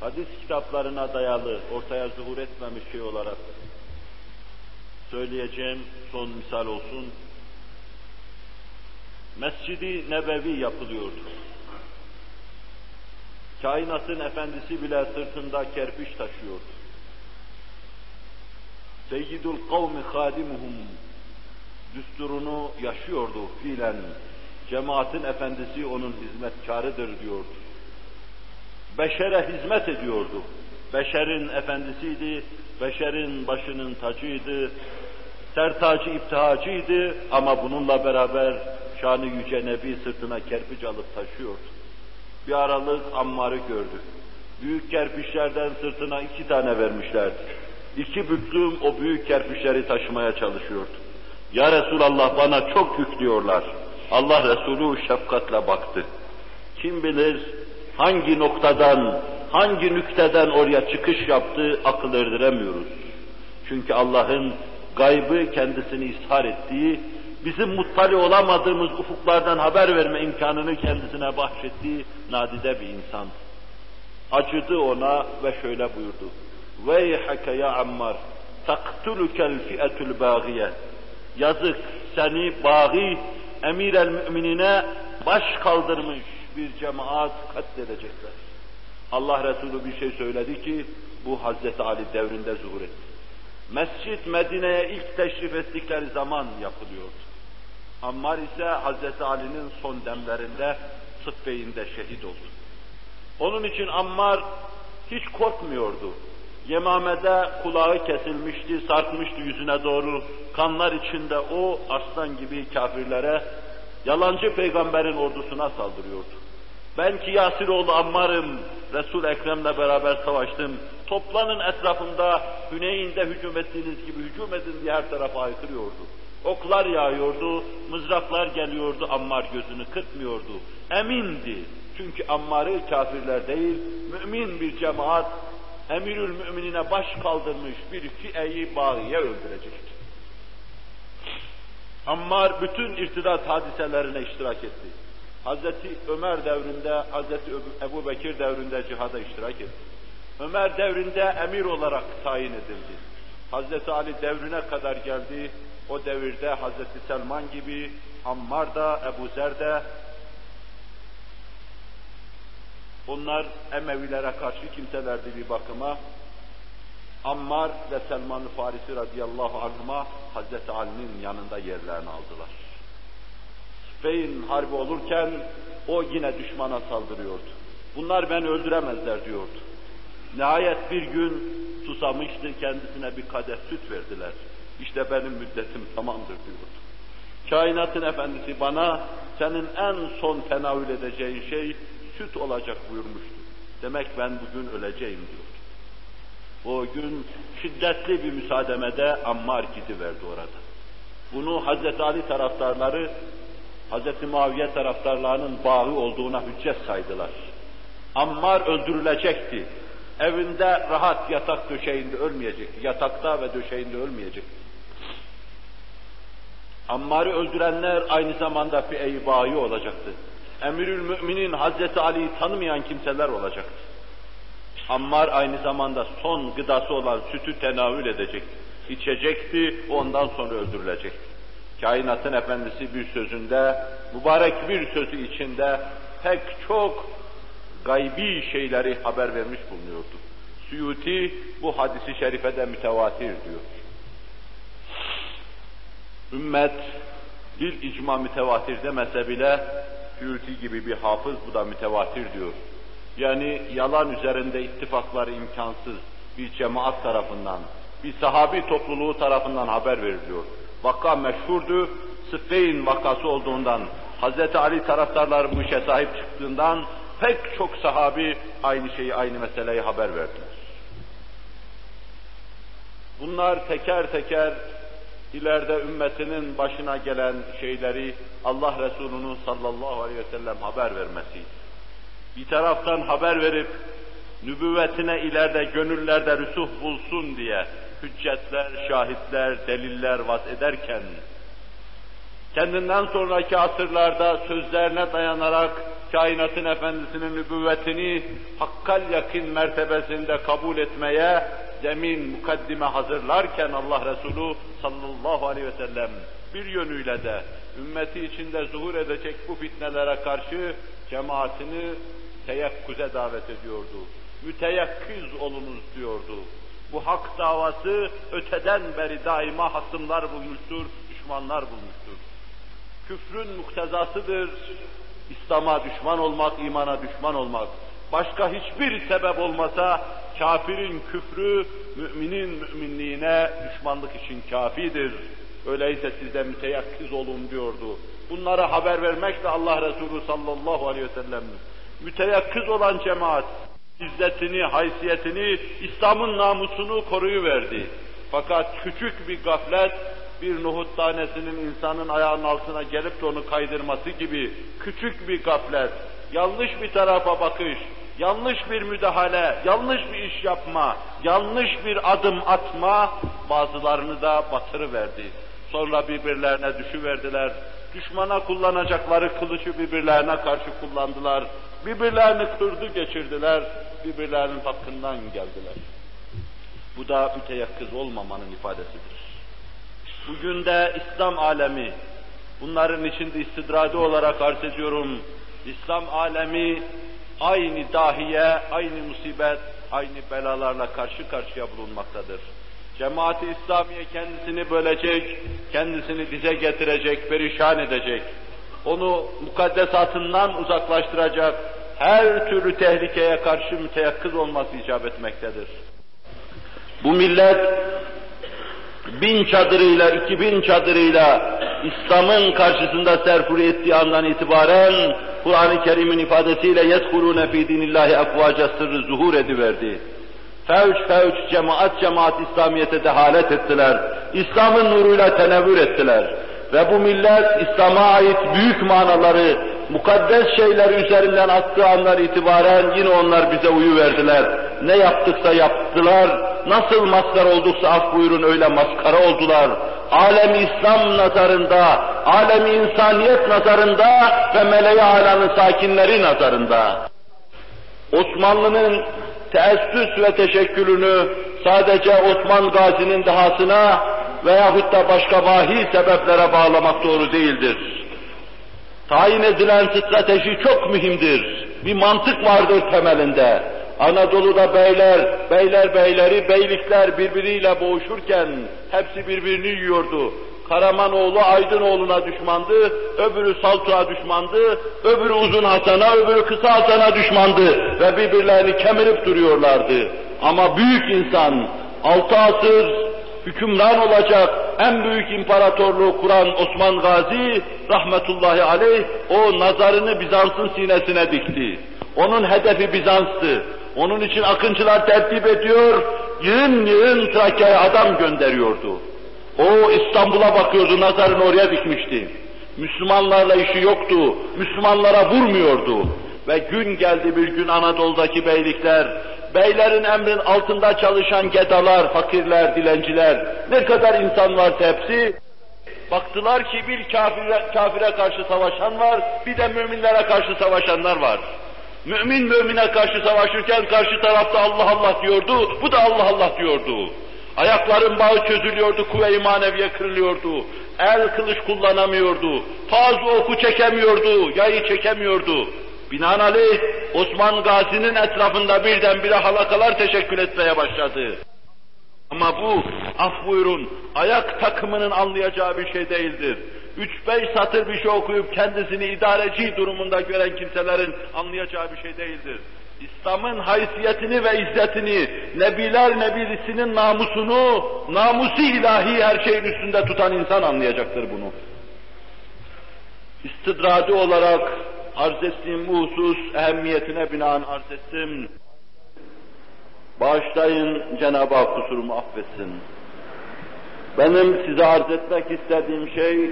hadis kitaplarına dayalı, ortaya zuhur etmemiş şey olarak söyleyeceğim son misal olsun. Mescidi Nebevi yapılıyordu. Kainatın efendisi bile sırtında kerpiç taşıyordu. Seyyidul kavmi hadimuhum düsturunu yaşıyordu fiilen. Cemaatin efendisi onun hizmetkarıdır diyordu. Beşere hizmet ediyordu. Beşerin efendisiydi, beşerin başının tacıydı, sertacı iptihacıydı ama bununla beraber şanı yüce Nebi sırtına kerpiç alıp taşıyordu. Bir aralık Ammar'ı gördü. Büyük kerpiçlerden sırtına iki tane vermişlerdi. İki büklüm o büyük kerpiçleri taşımaya çalışıyordu. Ya Resulallah bana çok yüklüyorlar. Allah Resulü şefkatle baktı. Kim bilir hangi noktadan, hangi nükteden oraya çıkış yaptı akıl erdiremiyoruz. Çünkü Allah'ın gaybı kendisini ishar ettiği, bizim muttali olamadığımız ufuklardan haber verme imkanını kendisine bahşettiği nadide bir insan. Acıdı ona ve şöyle buyurdu. Veyhake ya Ammar, taktulukel fi'etul bağiye. Yazık seni bagi, emir el müminine baş kaldırmış bir cemaat katledecekler. Allah Resulü bir şey söyledi ki bu Hazreti Ali devrinde zuhur etti. Mescid Medine'ye ilk teşrif ettikleri zaman yapılıyordu. Ammar ise Hazreti Ali'nin son demlerinde Sıffeyn'de şehit oldu. Onun için Ammar hiç korkmuyordu. Yemame'de kulağı kesilmişti, sarkmıştı yüzüne doğru. Kanlar içinde o aslan gibi kafirlere, yalancı peygamberin ordusuna saldırıyordu. Ben ki Yasiroğlu Ammar'ım, resul Ekrem'le beraber savaştım. Toplanın etrafında Hüneyn'de hücum ettiğiniz gibi hücum edin diye her tarafa aykırıyordu. Oklar yağıyordu, mızraklar geliyordu, Ammar gözünü kırpmıyordu. Emindi. Çünkü Ammar'ı kafirler değil, mümin bir cemaat, emirül müminine baş kaldırmış bir fi'eyi bağıya öldürecekti. Ammar bütün irtidat hadiselerine iştirak etti. Hazreti Ömer devrinde, Hazreti Ebu Bekir devrinde cihada iştirak etti. Ömer devrinde emir olarak tayin edildi. Hazreti Ali devrine kadar geldi. O devirde Hazreti Selman gibi, Ammar da, Ebu Zer de, bunlar Emevilere karşı kimselerdi bir bakıma. Ammar ve Selman-ı Farisi radıyallahu anhuma Hazreti Ali'nin yanında yerlerini aldılar. Beyin harbi olurken o yine düşmana saldırıyordu. Bunlar beni öldüremezler diyordu. Nihayet bir gün susamıştı, kendisine bir kadeh süt verdiler. İşte benim müddetim tamamdır diyordu. Kainatın efendisi bana senin en son tenavül edeceğin şey süt olacak buyurmuştu. Demek ben bugün öleceğim diyordu. O gün şiddetli bir müsaademede Ammar gidiverdi orada. Bunu Hazreti Ali taraftarları Hz. Muaviye taraftarlarının bağı olduğuna hüccet saydılar. Ammar öldürülecekti. Evinde rahat yatak döşeğinde ölmeyecekti. Yatakta ve döşeğinde ölmeyecekti. Ammar'ı öldürenler aynı zamanda fi bağı olacaktı. Emirül Müminin Hazreti Ali'yi tanımayan kimseler olacaktı. Ammar aynı zamanda son gıdası olan sütü tenavül edecekti. İçecekti, ondan sonra öldürülecekti kainatın efendisi bir sözünde, mübarek bir sözü içinde pek çok gaybi şeyleri haber vermiş bulunuyordu. Suyuti bu hadisi şerifede mütevatir diyor. Ümmet bir icma mütevatir demese bile Suyuti gibi bir hafız bu da mütevatir diyor. Yani yalan üzerinde ittifakları imkansız bir cemaat tarafından, bir sahabi topluluğu tarafından haber veriliyor vaka meşhurdu. Sıffeyn vakası olduğundan, Hz. Ali taraftarları bu işe sahip çıktığından pek çok sahabi aynı şeyi, aynı meseleyi haber verdiler. Bunlar teker teker ileride ümmetinin başına gelen şeyleri Allah Resulü'nün sallallahu aleyhi ve sellem haber vermesiydi. Bir taraftan haber verip nübüvvetine ileride gönüllerde rüsuh bulsun diye hüccetler, şahitler, deliller vaz ederken, kendinden sonraki asırlarda sözlerine dayanarak kainatın efendisinin nübüvvetini hakkal yakın mertebesinde kabul etmeye zemin mukaddime hazırlarken Allah Resulü sallallahu aleyhi ve sellem bir yönüyle de ümmeti içinde zuhur edecek bu fitnelere karşı cemaatini teyakkuze davet ediyordu. Müteyakkiz olunuz diyordu. Bu hak davası öteden beri daima hasımlar bulmuştur, düşmanlar bulmuştur. Küfrün muktezasıdır. İslam'a düşman olmak, imana düşman olmak. Başka hiçbir sebep olmasa kafirin küfrü, müminin müminliğine düşmanlık için kafidir. Öyleyse siz de müteyakkiz olun diyordu. Bunları haber vermekle Allah Resulü sallallahu aleyhi ve sellem müteyakkız olan cemaat izzetini, haysiyetini, İslam'ın namusunu koruyuverdi. Fakat küçük bir gaflet, bir nohut tanesinin insanın ayağının altına gelip de onu kaydırması gibi küçük bir gaflet, yanlış bir tarafa bakış, yanlış bir müdahale, yanlış bir iş yapma, yanlış bir adım atma bazılarını da batırıverdi. Sonra birbirlerine düşüverdiler. Düşmana kullanacakları kılıcı birbirlerine karşı kullandılar. Birbirlerini kırdı geçirdiler. Birbirlerinin hakkından geldiler. Bu da müteyakkız olmamanın ifadesidir. Bugün de İslam alemi, bunların içinde istidradi olarak arz ediyorum, İslam alemi aynı dahiye, aynı musibet, aynı belalarla karşı karşıya bulunmaktadır. Cemaati İslamiye kendisini bölecek, kendisini dize getirecek, perişan edecek. Onu mukaddesatından uzaklaştıracak, her türlü tehlikeye karşı müteyakkız olması icap etmektedir. Bu millet bin çadırıyla, iki bin çadırıyla İslam'ın karşısında serfuri ettiği andan itibaren Kur'an-ı Kerim'in ifadesiyle yedhulûne fî dinillâhi efvâce sırrı zuhur ediverdi. Fevç fevç, cemaat cemaat İslamiyet'e dehalet ettiler. İslam'ın nuruyla tenevvür ettiler. Ve bu millet İslam'a ait büyük manaları, mukaddes şeyler üzerinden attığı anlar itibaren yine onlar bize uyu verdiler. Ne yaptıksa yaptılar, nasıl maskara olduksa af buyurun öyle maskara oldular. Alem İslam nazarında, alemi insaniyet nazarında ve meleği alanın sakinleri nazarında. Osmanlı'nın teessüs ve teşekkülünü sadece Osman Gazi'nin dahasına veyahut da başka vahiy sebeplere bağlamak doğru değildir. Tayin edilen strateji çok mühimdir. Bir mantık vardır temelinde. Anadolu'da beyler, beyler beyleri, beylikler birbiriyle boğuşurken hepsi birbirini yiyordu. Karamanoğlu Aydınoğlu'na düşmandı, öbürü Saltuğa düşmandı, öbürü Uzun Hasan'a, öbürü Kısa Hasan'a düşmandı ve birbirlerini kemirip duruyorlardı. Ama büyük insan, altı asır hükümran olacak en büyük imparatorluğu kuran Osman Gazi rahmetullahi aleyh o nazarını Bizans'ın sinesine dikti. Onun hedefi Bizans'tı. Onun için akıncılar tertip ediyor, yığın yığın Trakya'ya adam gönderiyordu. O İstanbul'a bakıyordu, nazarını oraya dikmişti. Müslümanlarla işi yoktu, Müslümanlara vurmuyordu. Ve gün geldi bir gün Anadolu'daki beylikler, beylerin emrin altında çalışan gedalar, fakirler, dilenciler, ne kadar insan varsa hepsi, baktılar ki bir kafire, kafire karşı savaşan var, bir de müminlere karşı savaşanlar var. Mümin mümine karşı savaşırken karşı tarafta Allah Allah diyordu, bu da Allah Allah diyordu. Ayakların bağı çözülüyordu, kuvve-i maneviye kırılıyordu. El kılıç kullanamıyordu. Fazla oku çekemiyordu, yayı çekemiyordu. Binaenaleyh Osman Gazi'nin etrafında birdenbire halakalar teşekkül etmeye başladı. Ama bu, af buyurun, ayak takımının anlayacağı bir şey değildir. Üç beş satır bir şey okuyup kendisini idareci durumunda gören kimselerin anlayacağı bir şey değildir. İslam'ın haysiyetini ve izzetini, Nebiler Nebisinin namusunu, namusi ilahi her şeyin üstünde tutan insan anlayacaktır bunu. İstidradi olarak arz ettiğim bu husus ehemmiyetine binaen arz ettim. Bağışlayın Cenab-ı Hak kusurumu affetsin. Benim size arz etmek istediğim şey,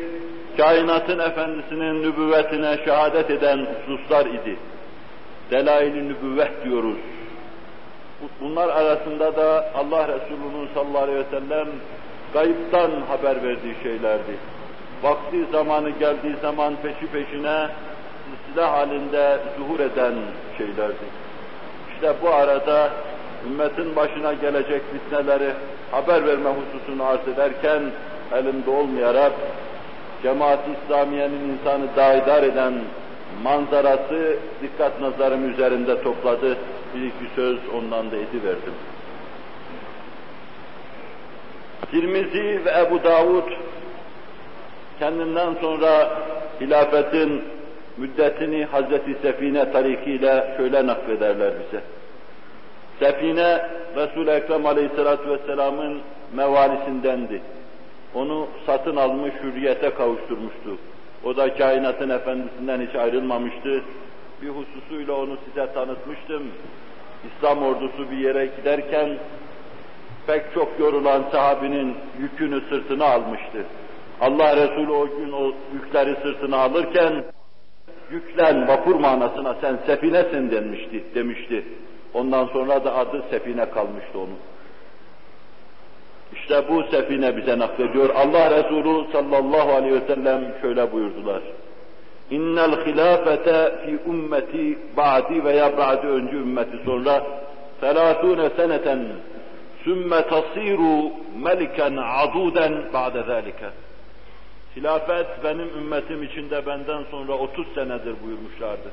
kainatın efendisinin nübüvvetine şehadet eden hususlar idi. Delail-i nübüvvet diyoruz. Bunlar arasında da Allah Resulü'nün sallallahu aleyhi ve sellem gayıptan haber verdiği şeylerdi. Vakti zamanı geldiği zaman peşi peşine silah halinde zuhur eden şeylerdi. İşte bu arada ümmetin başına gelecek fitneleri haber verme hususunu arz ederken elimde olmayarak cemaat-i İslamiye'nin insanı daidar eden manzarası dikkat nazarım üzerinde topladı. Bir iki söz ondan da ediverdim. Tirmizi ve Ebu Davud kendinden sonra hilafetin müddetini Hazreti Sefine tarikiyle şöyle naklederler bize. Sefine Resul-i Ekrem Aleyhisselatü Vesselam'ın mevalisindendi. Onu satın almış, hürriyete kavuşturmuştu. O da kainatın efendisinden hiç ayrılmamıştı. Bir hususuyla onu size tanıtmıştım. İslam ordusu bir yere giderken pek çok yorulan sahabinin yükünü sırtına almıştı. Allah Resulü o gün o yükleri sırtına alırken yüklen vapur manasına sen sefinesin demişti, demişti. Ondan sonra da adı sefine kalmıştı onun. İşte bu sefine bize naklediyor. Allah Resulü sallallahu aleyhi ve sellem şöyle buyurdular. İnnel hilafete fi ümmeti ba'di veya ba'di öncü ümmeti sonra selatune seneten sümme tasiru meliken aduden ba'de zâlike. Hilafet benim ümmetim içinde benden sonra 30 senedir buyurmuşlardı.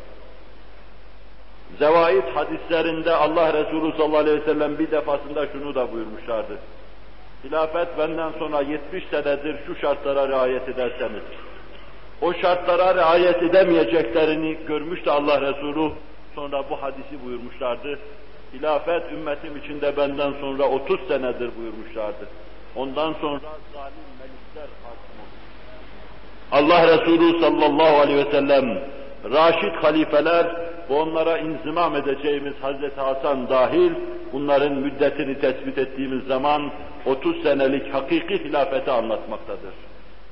Zevaid hadislerinde Allah Resulü sallallahu aleyhi ve sellem bir defasında şunu da buyurmuşlardı. Hilafet benden sonra 70 senedir şu şartlara riayet ederseniz, o şartlara riayet edemeyeceklerini görmüştü Allah Resulü, sonra bu hadisi buyurmuşlardı. Hilafet ümmetim içinde benden sonra 30 senedir buyurmuşlardı. Ondan sonra zalim melikler hakim. Allah Resulü sallallahu aleyhi ve sellem, Raşid halifeler ve onlara inzimam edeceğimiz Hazreti Hasan dahil, bunların müddetini tespit ettiğimiz zaman 30 senelik hakiki hilafeti anlatmaktadır.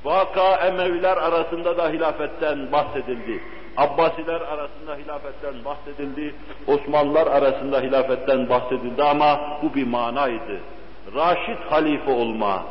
Vaka Emeviler arasında da hilafetten bahsedildi. Abbasiler arasında hilafetten bahsedildi. Osmanlılar arasında hilafetten bahsedildi ama bu bir manaydı. Raşid halife olma,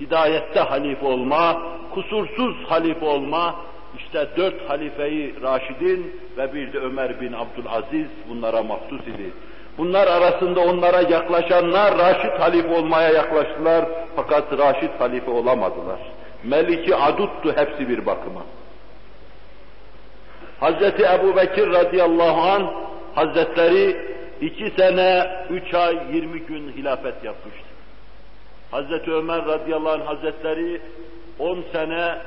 hidayette halife olma, kusursuz halife olma, işte dört halifeyi Raşid'in ve bir de Ömer bin Abdülaziz bunlara mahsus idi. Bunlar arasında onlara yaklaşanlar Raşid halife olmaya yaklaştılar fakat Raşid halife olamadılar. Meliki Adut'tu hepsi bir bakıma. Hazreti Ebu Bekir radıyallahu an Hazretleri iki sene, üç ay, yirmi gün hilafet yapmıştı. Hazreti Ömer radıyallahu anh hazretleri on sene,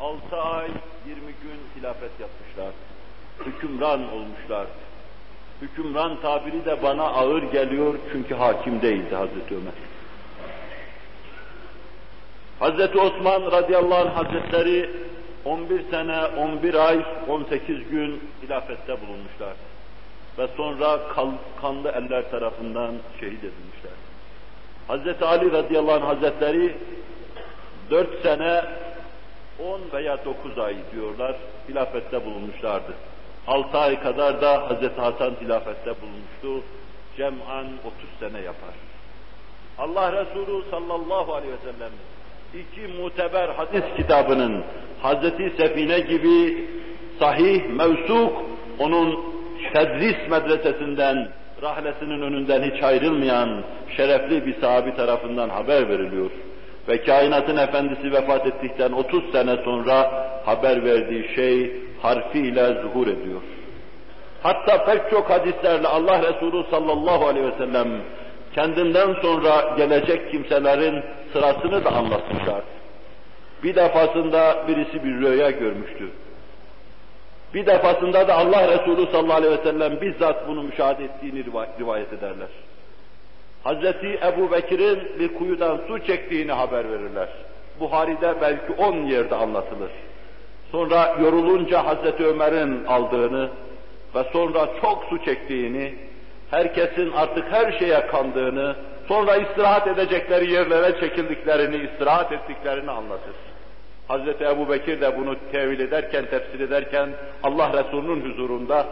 altı ay, yirmi gün hilafet yapmışlar. Hükümran olmuşlar. Hükümran tabiri de bana ağır geliyor çünkü hakim değildi Hazreti Ömer. Hazreti Osman radıyallahu anh hazretleri 11 sene, 11 ay, 18 gün hilafette bulunmuşlar. Ve sonra kanlı eller tarafından şehit edilmişler. Hazreti Ali radıyallahu anh hazretleri 4 sene, 10 veya 9 ay diyorlar hilafette bulunmuşlardı. 6 ay kadar da Hazreti Hasan hilafette bulunmuştu. Cem'an 30 sene yapar. Allah Resulü sallallahu aleyhi ve sellem iki muteber hadis kitabının Hazreti Sefine gibi sahih, mevsuk, onun tedris medresesinden, rahlesinin önünden hiç ayrılmayan şerefli bir sahabi tarafından haber veriliyor. Ve kainatın efendisi vefat ettikten 30 sene sonra haber verdiği şey harfiyle zuhur ediyor. Hatta pek çok hadislerle Allah Resulü sallallahu aleyhi ve sellem kendinden sonra gelecek kimselerin sırasını da anlatmışlar. Bir defasında birisi bir rüya görmüştü. Bir defasında da Allah Resulü sallallahu aleyhi ve sellem bizzat bunu müşahede ettiğini rivayet ederler. Hazreti Ebu Bekir'in bir kuyudan su çektiğini haber verirler. Buhari'de belki on yerde anlatılır. Sonra yorulunca Hazreti Ömer'in aldığını ve sonra çok su çektiğini, herkesin artık her şeye kandığını, sonra istirahat edecekleri yerlere çekildiklerini, istirahat ettiklerini anlatır. Hazreti Ebu Bekir de bunu tevil ederken, tefsir ederken Allah Resulü'nün huzurunda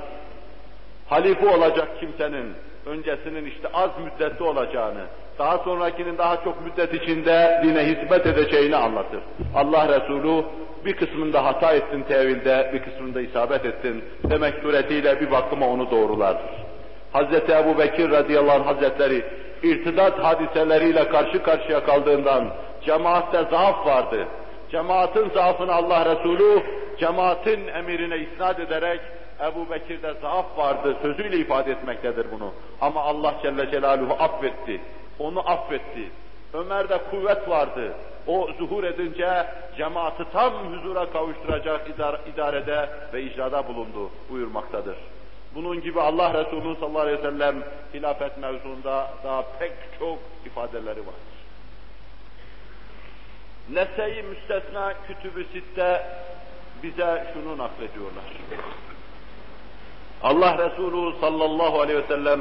halife olacak kimsenin öncesinin işte az müddetli olacağını, daha sonrakinin daha çok müddet içinde dine hizmet edeceğini anlatır. Allah Resulü bir kısmında hata ettin tevilde, bir kısmında isabet ettin demek suretiyle bir bakıma onu doğrular. Hazreti Ebu Bekir radıyallahu anh hazretleri irtidat hadiseleriyle karşı karşıya kaldığından cemaatte zaaf vardı. Cemaatin zaafını Allah Resulü cemaatin emirine isnat ederek Ebu Bekir'de zaaf vardı sözüyle ifade etmektedir bunu. Ama Allah Celle Celaluhu affetti. Onu affetti. Ömer'de kuvvet vardı. O zuhur edince cemaati tam huzura kavuşturacak idar idarede ve icrada bulundu buyurmaktadır. Bunun gibi Allah Resulü sallallahu aleyhi ve sellem hilafet mevzuunda daha pek çok ifadeleri vardır. Nese'yi müstesna kütübü sitte bize şunu naklediyorlar. Allah Resulü sallallahu aleyhi ve sellem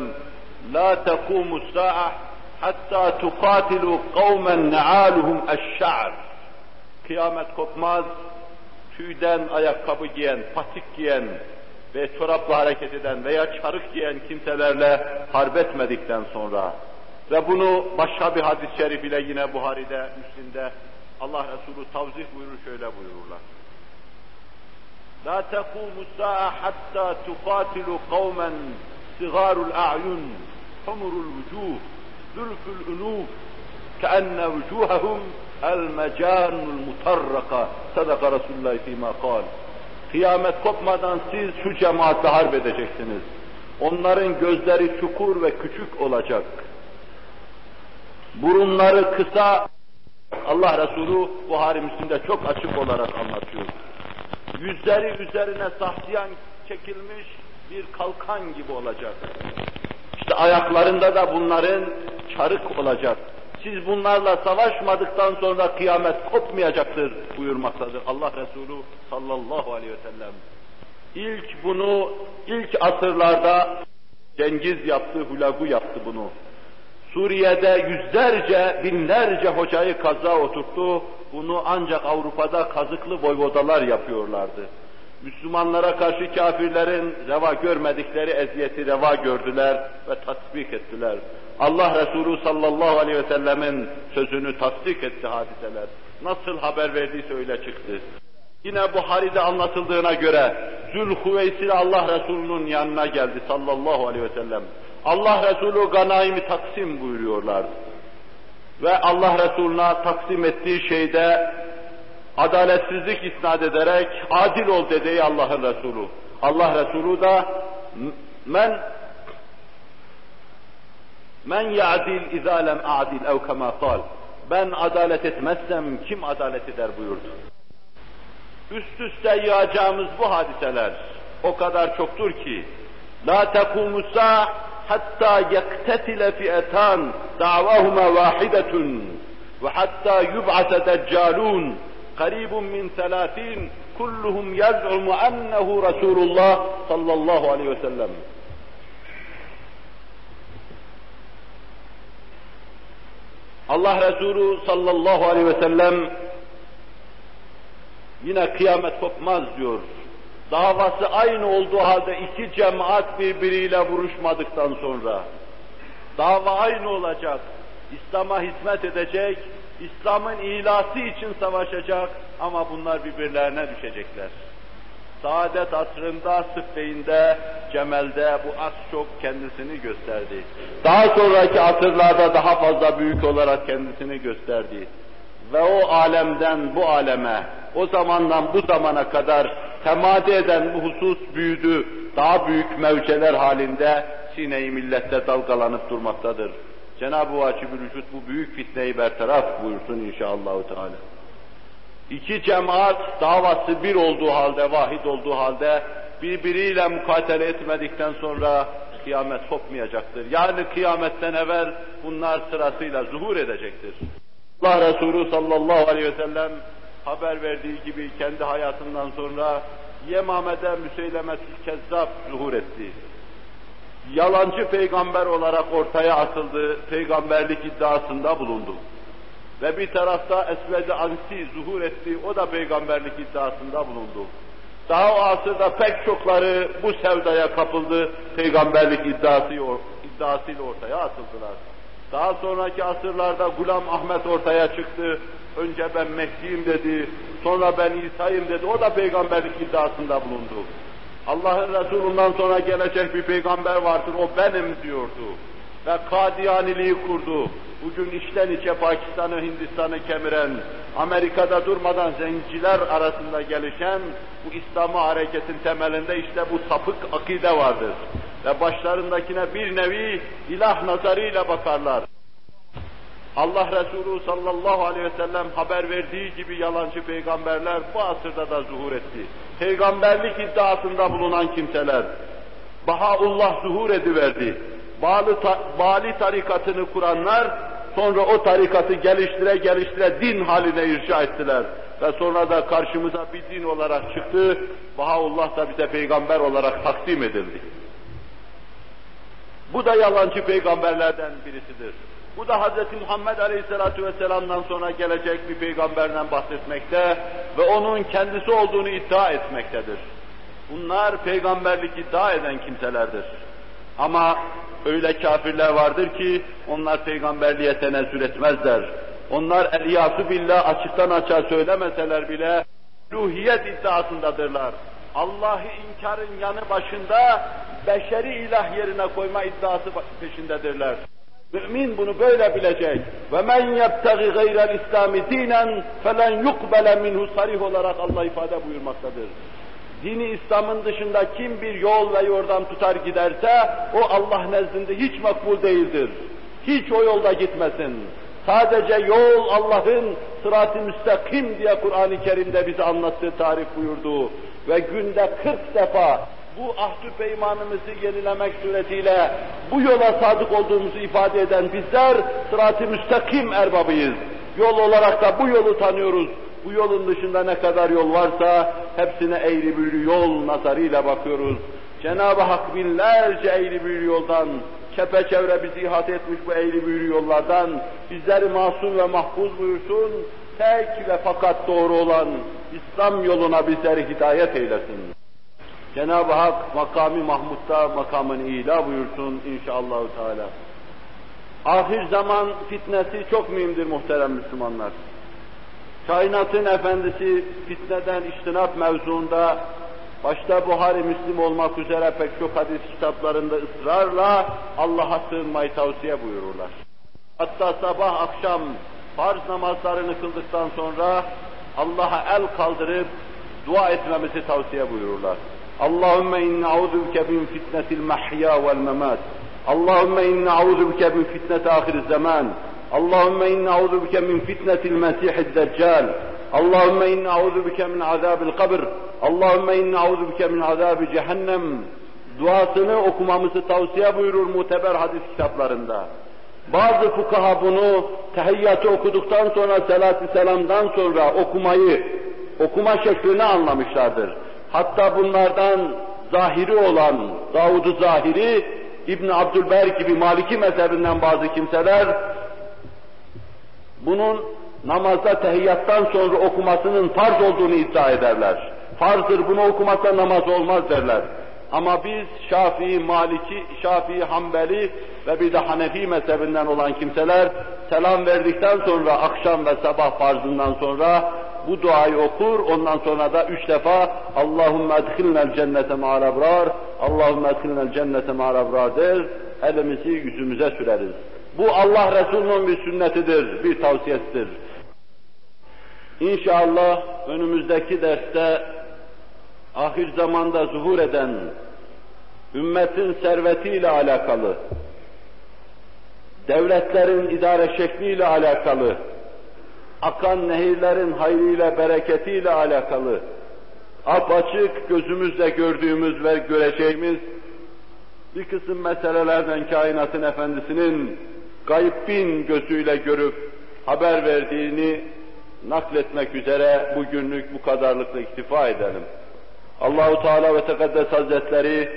la tekumu sa'a hatta tukatilu kavmen ne'aluhum eşşa'r Kıyamet kopmaz, tüyden ayakkabı giyen, patik giyen ve çorapla hareket eden veya çarık giyen kimselerle harp etmedikten sonra ve bunu başka bir hadis-i şerif ile yine Buhari'de, Müslim'de Allah Resulü tavzih buyurur şöyle buyururlar. La tekumu sa'a hatta tukatilu kavmen sigarul a'yun, humurul vucuh, zülfül unuf, keenne vucuhahum el-mecanul mutarraka. Sadaka Resulullah fîmâ kal. Kıyamet kopmadan siz şu cemaatle harp edeceksiniz. Onların gözleri çukur ve küçük olacak. Burunları kısa, Allah Resulü Buhari Müslim'de çok açık olarak anlatıyor. Yüzleri üzerine sahtiyan çekilmiş bir kalkan gibi olacak. İşte ayaklarında da bunların çarık olacak. Siz bunlarla savaşmadıktan sonra kıyamet kopmayacaktır buyurmaktadır Allah Resulü sallallahu aleyhi ve sellem. İlk bunu, ilk asırlarda Cengiz yaptı, Hulagu yaptı bunu. Suriye'de yüzlerce, binlerce hocayı kaza oturttu. Bunu ancak Avrupa'da kazıklı voyvodalar yapıyorlardı. Müslümanlara karşı kafirlerin reva görmedikleri eziyeti reva gördüler ve tatbik ettiler. Allah Resulü sallallahu aleyhi ve sellemin sözünü tasdik etti hadiseler. Nasıl haber verdiyse öyle çıktı. Yine Buhari'de anlatıldığına göre Zülhüveysil Allah Resulü'nün yanına geldi sallallahu aleyhi ve sellem. Allah Resulü ganaimi taksim buyuruyorlardı. Ve Allah Resulü'ne taksim ettiği şeyde adaletsizlik isnat ederek adil ol dedi Allah'ın Resulü. Allah Resulü da men men ya'dil izâ lem a'dil ev kal. Ben adalet etmezsem kim adalet eder buyurdu. Üst üste yağacağımız bu hadiseler o kadar çoktur ki la tekumu hatta yaktetile fi'etan davahuma vahidetun ve hatta yub'ate deccalun qaribun min selasin kulluhum yaz'umu ennehu Resulullah sallallahu aleyhi ve sellem. Allah Resulü sallallahu aleyhi ve sellem yine kıyamet kopmaz diyor. Davası aynı olduğu halde iki cemaat birbiriyle vuruşmadıktan sonra dava aynı olacak. İslam'a hizmet edecek, İslam'ın ilası için savaşacak ama bunlar birbirlerine düşecekler. Saadet asrında Sıffeyn'de, Cemel'de bu az çok kendisini gösterdi. Daha sonraki asırlarda daha fazla büyük olarak kendisini gösterdi. Ve o alemden bu aleme, o zamandan bu zamana kadar temadi eden bu husus büyüdü, daha büyük mevceler halinde sine-i millette dalgalanıp durmaktadır. Cenab-ı Vacib-ül Vücut bu büyük fitneyi bertaraf buyursun inşallah. Teala. İki cemaat davası bir olduğu halde, vahid olduğu halde birbiriyle mukatele etmedikten sonra kıyamet kopmayacaktır. Yani kıyametten evvel bunlar sırasıyla zuhur edecektir. Allah Resulü sallallahu aleyhi ve sellem haber verdiği gibi kendi hayatından sonra Yemame'de Müseylemet-i Kezzab zuhur etti. Yalancı peygamber olarak ortaya atıldı, peygamberlik iddiasında bulundu. Ve bir tarafta Esved-i Ansi zuhur etti, o da peygamberlik iddiasında bulundu. Daha o asırda pek çokları bu sevdaya kapıldı, peygamberlik iddiası, iddiasıyla ortaya atıldılar. Daha sonraki asırlarda Gulam Ahmet ortaya çıktı. Önce ben Mehdi'yim dedi, sonra ben İsa'yım dedi, o da peygamberlik iddiasında bulundu. Allah'ın Resulü'nden sonra gelecek bir peygamber vardır, o benim diyordu. Ve Kadiyaniliği kurdu. Bugün içten içe Pakistan'ı, Hindistan'ı kemiren, Amerika'da durmadan zenciler arasında gelişen bu İslam'ı hareketin temelinde işte bu sapık akide vardır. Ve başlarındakine bir nevi ilah nazarıyla bakarlar. Allah Resulü sallallahu aleyhi ve sellem haber verdiği gibi yalancı peygamberler bu asırda da zuhur etti. Peygamberlik iddiasında bulunan kimseler, Bahaullah zuhur ediverdi. Bali, ta, Bali tarikatını kuranlar sonra o tarikatı geliştire geliştire din haline irşa ettiler. Ve sonra da karşımıza bir din olarak çıktı. Bahaullah da bize peygamber olarak takdim edildi. Bu da yalancı peygamberlerden birisidir. Bu da Hz. Muhammed Aleyhisselatü Vesselam'dan sonra gelecek bir peygamberden bahsetmekte ve onun kendisi olduğunu iddia etmektedir. Bunlar peygamberlik iddia eden kimselerdir. Ama öyle kafirler vardır ki onlar peygamberliğe tenezzül etmezler. Onlar eliyası billah açıktan açığa söylemeseler bile ruhiyet iddiasındadırlar. Allah'ı inkarın yanı başında beşeri ilah yerine koyma iddiası peşindedirler. Mümin bunu böyle bilecek. Ve men yebtagi gayrel İslami dinen felen yukbele minhu sarih olarak Allah ifade buyurmaktadır. Dini İslam'ın dışında kim bir yol ve yordam tutar giderse o Allah nezdinde hiç makbul değildir. Hiç o yolda gitmesin. Sadece yol Allah'ın sırat-ı müstakim diye Kur'an-ı Kerim'de bize anlattığı tarif buyurdu. Ve günde 40 defa bu ahdü peymanımızı yenilemek suretiyle bu yola sadık olduğumuzu ifade eden bizler sırat-ı müstakim erbabıyız. Yol olarak da bu yolu tanıyoruz. Bu yolun dışında ne kadar yol varsa hepsine eğri büğrü yol nazarıyla bakıyoruz. Cenab-ı Hak binlerce eğri büğrü yoldan, çepeçevre bizi ihate etmiş bu eğri büğrü yollardan bizleri masum ve mahfuz buyursun. Tek ve fakat doğru olan İslam yoluna bizleri hidayet eylesin. Cenab-ı Hak makami Mahmud'da makamını ila buyursun inşallah Teala. Ahir zaman fitnesi çok mühimdir muhterem Müslümanlar. Kainatın efendisi fitneden iştinat mevzuunda başta Buhari Müslim olmak üzere pek çok hadis kitaplarında ısrarla Allah'a sığınmayı tavsiye buyururlar. Hatta sabah akşam farz namazlarını kıldıktan sonra Allah'a el kaldırıp dua etmemizi tavsiye buyururlar. Allahümme inne auzu bike min fitnetil mahya vel memat. Allahümme inne auzu bike min fitneti ahir zaman. Allahümme inne auzu bike min fitnetil mesihid deccal. Allahümme inne auzu bike min azabil kabr. Allahümme inne auzu bike min azabi cehennem. Duasını okumamızı tavsiye buyurur muteber hadis kitaplarında. Bazı fukaha bunu tehiyyatı okuduktan sonra selatü selamdan sonra okumayı, okuma şeklini anlamışlardır. Hatta bunlardan zahiri olan Davud-u Zahiri, İbn Abdülber gibi Maliki mezhebinden bazı kimseler bunun namazda tehiyyattan sonra okumasının farz olduğunu iddia ederler. Farzdır bunu okumasa namaz olmaz derler. Ama biz Şafii, Maliki, Şafii, Hanbeli ve bir de Hanefi mezhebinden olan kimseler selam verdikten sonra akşam ve sabah farzından sonra bu duayı okur, ondan sonra da üç defa Allahümme edhilnel cennete ma'al ebrar, Allahümme edhilnel cennete ma'al ebrar der, elimizi yüzümüze süreriz. Bu Allah Resulü'nün bir sünnetidir, bir tavsiyesidir. İnşallah önümüzdeki derste ahir zamanda zuhur eden ümmetin servetiyle alakalı, devletlerin idare şekliyle alakalı, akan nehirlerin hayrıyla, bereketiyle alakalı, apaçık gözümüzle gördüğümüz ve göreceğimiz bir kısım meselelerden kainatın efendisinin bin gözüyle görüp haber verdiğini nakletmek üzere bugünlük bu kadarlıkla iktifa edelim. Allahu Teala ve Tekaddes Hazretleri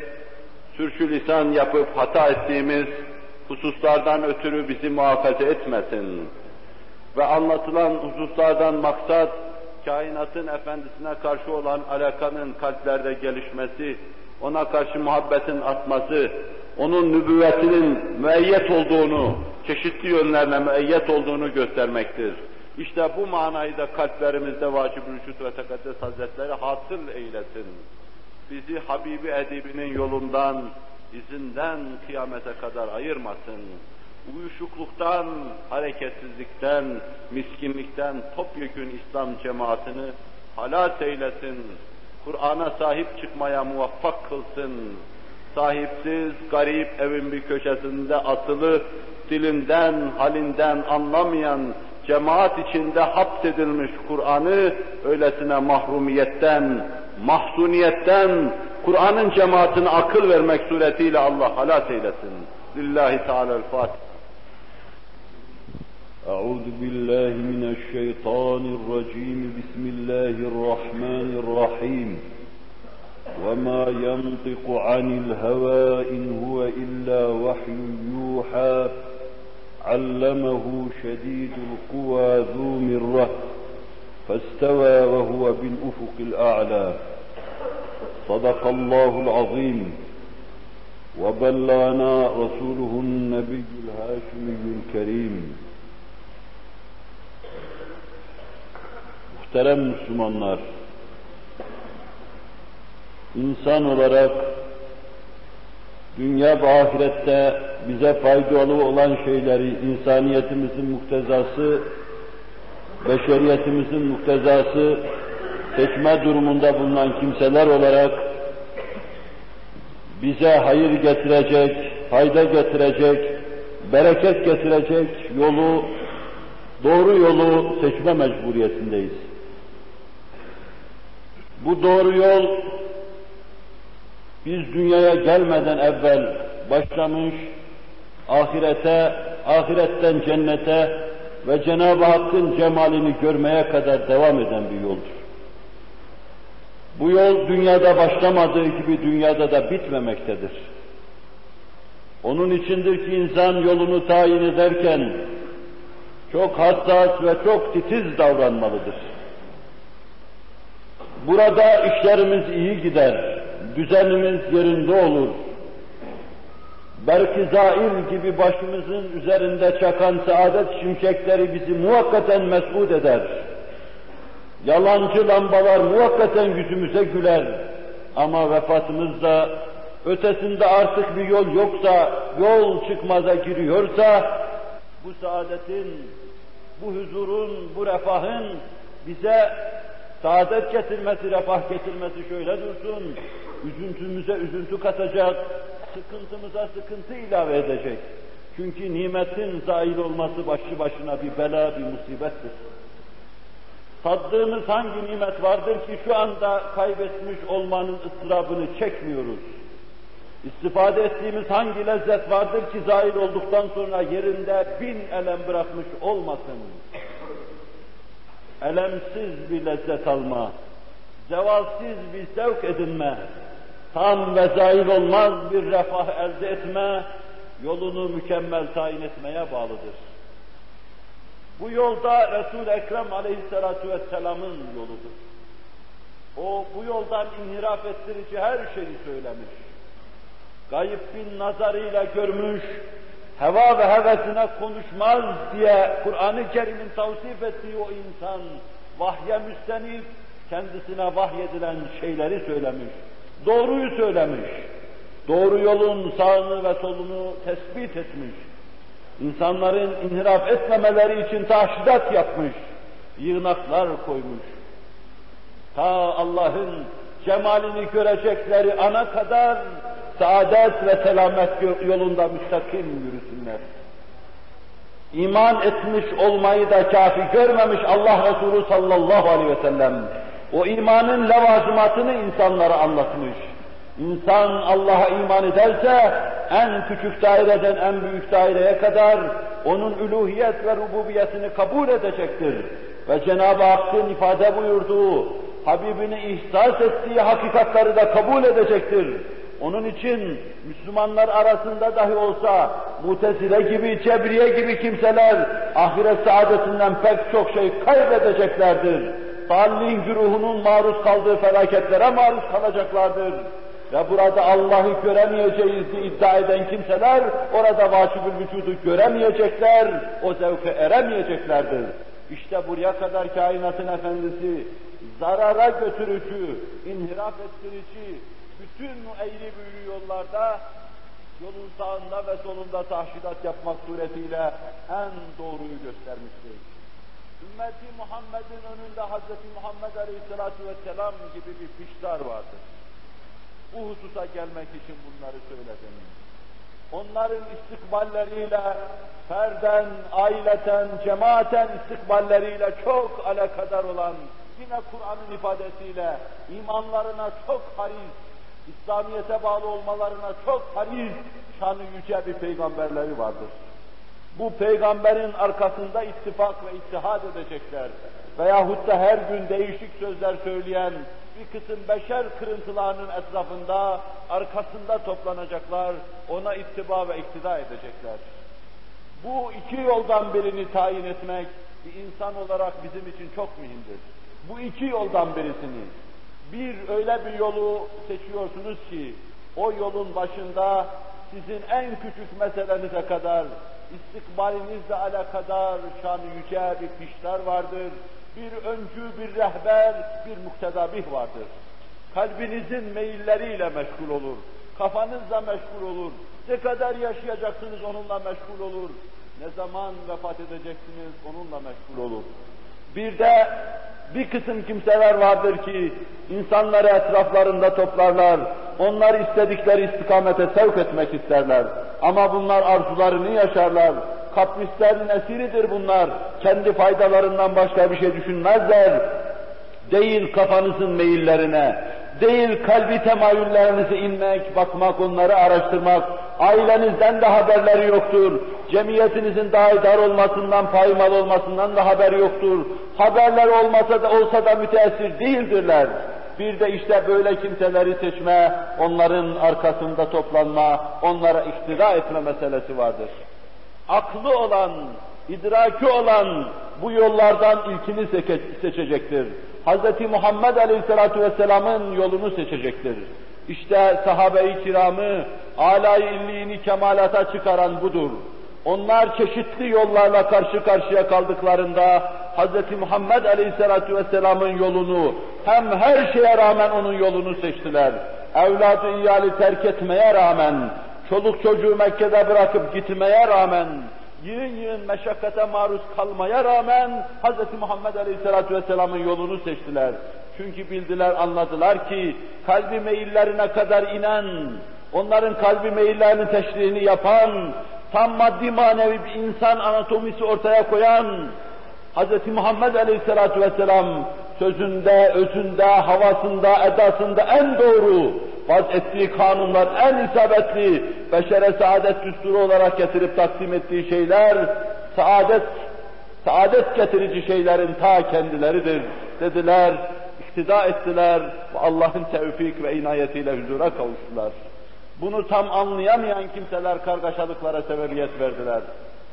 sürçü lisan yapıp hata ettiğimiz hususlardan ötürü bizi muhafaza etmesin. Ve anlatılan hususlardan maksat kainatın efendisine karşı olan alakanın kalplerde gelişmesi, ona karşı muhabbetin artması, onun nübüvvetinin müeyyet olduğunu, çeşitli yönlerle müeyyet olduğunu göstermektir. İşte bu manayı da kalplerimizde vacib-ül ve tekaddes hazretleri hasıl eylesin. Bizi Habibi Edibi'nin yolundan, izinden kıyamete kadar ayırmasın. Uyuşukluktan, hareketsizlikten, miskinlikten topyekün İslam cemaatini halat eylesin. Kur'an'a sahip çıkmaya muvaffak kılsın. Sahipsiz, garip evin bir köşesinde asılı, dilinden, halinden anlamayan, cemaat içinde hapsedilmiş Kur'an'ı öylesine mahrumiyetten, mahzuniyetten, Kur'an'ın cemaatine akıl vermek suretiyle Allah halat eylesin. Lillahi Teala'l-Fatiha. أعوذ بالله من الشيطان الرجيم. بسم الله الرحمن الرحيم. وما ينطق عن الهوى إن هو إلا وحي يوحى. علمه شديد القوى ذو مرة. فاستوى وهو بالأفق الأعلى. صدق الله العظيم. وبلغنا رسوله النبي الهاشمي الكريم. Muhterem Müslümanlar, insan olarak dünya ve ahirette bize faydalı olan şeyleri insaniyetimizin muktezası, beşeriyetimizin muktezası seçme durumunda bulunan kimseler olarak bize hayır getirecek, fayda getirecek, bereket getirecek yolu, doğru yolu seçme mecburiyetindeyiz. Bu doğru yol biz dünyaya gelmeden evvel başlamış, ahirete, ahiretten cennete ve Cenab-ı Hakk'ın cemalini görmeye kadar devam eden bir yoldur. Bu yol dünyada başlamadığı gibi dünyada da bitmemektedir. Onun içindir ki insan yolunu tayin ederken çok hassas ve çok titiz davranmalıdır. Burada işlerimiz iyi gider, düzenimiz yerinde olur. Belki zail gibi başımızın üzerinde çakan saadet şimşekleri bizi muhakkaten mesut eder. Yalancı lambalar muhakkaten yüzümüze güler. Ama vefatımızda ötesinde artık bir yol yoksa, yol çıkmaza giriyorsa, bu saadetin, bu huzurun, bu refahın bize saadet getirmesi, refah getirmesi şöyle dursun, üzüntümüze üzüntü katacak, sıkıntımıza sıkıntı ilave edecek. Çünkü nimetin zail olması başlı başına bir bela, bir musibettir. Tattığımız hangi nimet vardır ki şu anda kaybetmiş olmanın ıstırabını çekmiyoruz? İstifade ettiğimiz hangi lezzet vardır ki zail olduktan sonra yerinde bin elem bırakmış olmasın? Elemsiz bir lezzet alma, zevalsiz bir zevk edinme, tam ve zail olmaz bir refah elde etme, yolunu mükemmel tayin etmeye bağlıdır. Bu yolda Resul-i Ekrem aleyhissalatu vesselamın yoludur. O bu yoldan inhiraf ettirici her şeyi söylemiş. Gayip bin nazarıyla görmüş, heva ve hevesine konuşmaz diye Kur'an-ı Kerim'in tavsif ettiği o insan, vahye müstenif, kendisine vahyedilen şeyleri söylemiş. Doğruyu söylemiş. Doğru yolun sağını ve solunu tespit etmiş insanların inhiraf etmemeleri için tahşidat yapmış, yığınaklar koymuş. Ta Allah'ın cemalini görecekleri ana kadar saadet ve selamet yolunda müstakim yürüsünler. İman etmiş olmayı da kafi görmemiş Allah Resulü sallallahu aleyhi ve sellem. O imanın levazımatını insanlara anlatmış. İnsan Allah'a iman ederse en küçük daireden en büyük daireye kadar onun üluhiyet ve rububiyetini kabul edecektir. Ve Cenab-ı Hakk'ın ifade buyurduğu, Habibini ihsas ettiği hakikatları da kabul edecektir. Onun için Müslümanlar arasında dahi olsa Mutezile gibi, Cebriye gibi kimseler ahiret saadetinden pek çok şey kaybedeceklerdir. Salih güruhunun maruz kaldığı felaketlere maruz kalacaklardır ve burada Allah'ı göremeyeceğiz diye iddia eden kimseler orada vacibül vücudu göremeyecekler, o zevke eremeyeceklerdir. İşte buraya kadar kainatın efendisi zarara götürücü, inhiraf ettirici, bütün eğri büğrü yollarda yolun sağında ve solunda tahşidat yapmak suretiyle en doğruyu göstermiştir. Ümmeti Muhammed'in önünde Hz. Muhammed Aleyhisselatü Vesselam gibi bir piştar vardır. Bu hususa gelmek için bunları söyledim. Onların istikballeriyle, ferden, aileten, cemaaten istikballeriyle çok alakadar olan, yine Kur'an'ın ifadesiyle imanlarına çok haris, İslamiyet'e bağlı olmalarına çok haris, şanı yüce bir peygamberleri vardır. Bu peygamberin arkasında ittifak ve ittihad edecekler. Veyahut da her gün değişik sözler söyleyen bir kısım beşer kırıntılarının etrafında, arkasında toplanacaklar, ona ittiba ve iktida edecekler. Bu iki yoldan birini tayin etmek bir insan olarak bizim için çok mühimdir. Bu iki yoldan birisini. Bir öyle bir yolu seçiyorsunuz ki o yolun başında sizin en küçük meselenize kadar istikbalinizle alakadar şan yüce bir pişler vardır. Bir öncü, bir rehber, bir muktedabih vardır. Kalbinizin meyilleriyle meşgul olur. Kafanızla meşgul olur. Ne kadar yaşayacaksınız onunla meşgul olur. Ne zaman vefat edeceksiniz onunla meşgul olur. Bir de bir kısım kimseler vardır ki insanları etraflarında toplarlar. Onlar istedikleri istikamete sevk etmek isterler. Ama bunlar arzularını yaşarlar. Kaprislerin esiridir bunlar. Kendi faydalarından başka bir şey düşünmezler. Değil kafanızın meyillerine, değil kalbi temayüllerinize inmek, bakmak, onları araştırmak, ailenizden de haberleri yoktur, cemiyetinizin daha dar olmasından, paymal olmasından da haberi yoktur, haberler olmasa da olsa da müteessir değildirler. Bir de işte böyle kimseleri seçme, onların arkasında toplanma, onlara iktida etme meselesi vardır. Aklı olan, idraki olan bu yollardan ilkini seçecektir. Hz. Muhammed Aleyhisselatü Vesselam'ın yolunu seçecektir. İşte sahabe-i kiramı alay illiğini kemalata çıkaran budur. Onlar çeşitli yollarla karşı karşıya kaldıklarında Hz. Muhammed Aleyhisselatü Vesselam'ın yolunu hem her şeye rağmen onun yolunu seçtiler. Evladı iyali terk etmeye rağmen, çoluk çocuğu Mekke'de bırakıp gitmeye rağmen, yığın yığın meşakkate maruz kalmaya rağmen Hz. Muhammed Aleyhisselatü Vesselam'ın yolunu seçtiler. Çünkü bildiler, anladılar ki kalbi meyillerine kadar inen, onların kalbi meyillerinin teşrihini yapan, tam maddi manevi bir insan anatomisi ortaya koyan Hz. Muhammed Aleyhisselatü Vesselam sözünde, özünde, havasında, edasında en doğru, vaz ettiği kanunlar en isabetli, beşere saadet düsturu olarak getirip takdim ettiği şeyler, saadet, saadet getirici şeylerin ta kendileridir dediler, iktida ettiler ve Allah'ın tevfik ve inayetiyle huzura kavuştular. Bunu tam anlayamayan kimseler kargaşalıklara sebebiyet verdiler.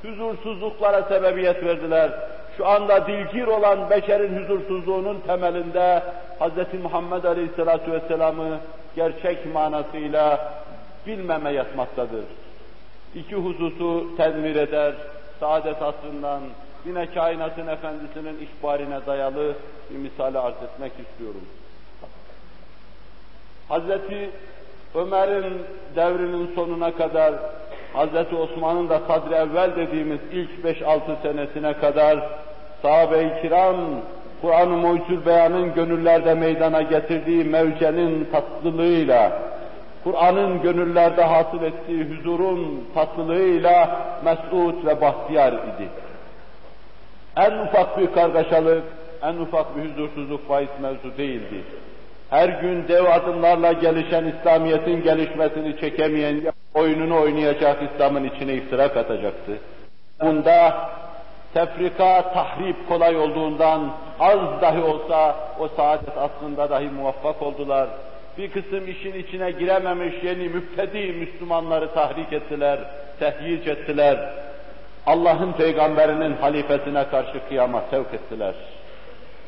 Huzursuzluklara sebebiyet verdiler. Şu anda dilgir olan beşerin huzursuzluğunun temelinde Hz. Muhammed Aleyhisselatü Vesselam'ı gerçek manasıyla bilmeme yatmaktadır. İki hususu tedmir eder, saadet asrından yine kainatın efendisinin ihbarine dayalı bir misale arz etmek istiyorum. Hazreti Ömer'in devrinin sonuna kadar, Hazreti Osman'ın da sadr evvel dediğimiz ilk 5-6 senesine kadar sahabe-i kiram Kur'an-ı Mucizül Beyan'ın gönüllerde meydana getirdiği mevcenin tatlılığıyla, Kur'an'ın gönüllerde hasıl ettiği huzurun tatlılığıyla mesut ve bahtiyar idi. En ufak bir kargaşalık, en ufak bir huzursuzluk bahis mevzu değildi. Her gün dev adımlarla gelişen İslamiyet'in gelişmesini çekemeyen oyununu oynayacak İslam'ın içine iftira katacaktı. Bunda tefrika, tahrip kolay olduğundan az dahi olsa o saadet aslında dahi muvaffak oldular. Bir kısım işin içine girememiş yeni müptedi Müslümanları tahrik ettiler, tehyic ettiler. Allah'ın peygamberinin halifesine karşı kıyama sevk ettiler.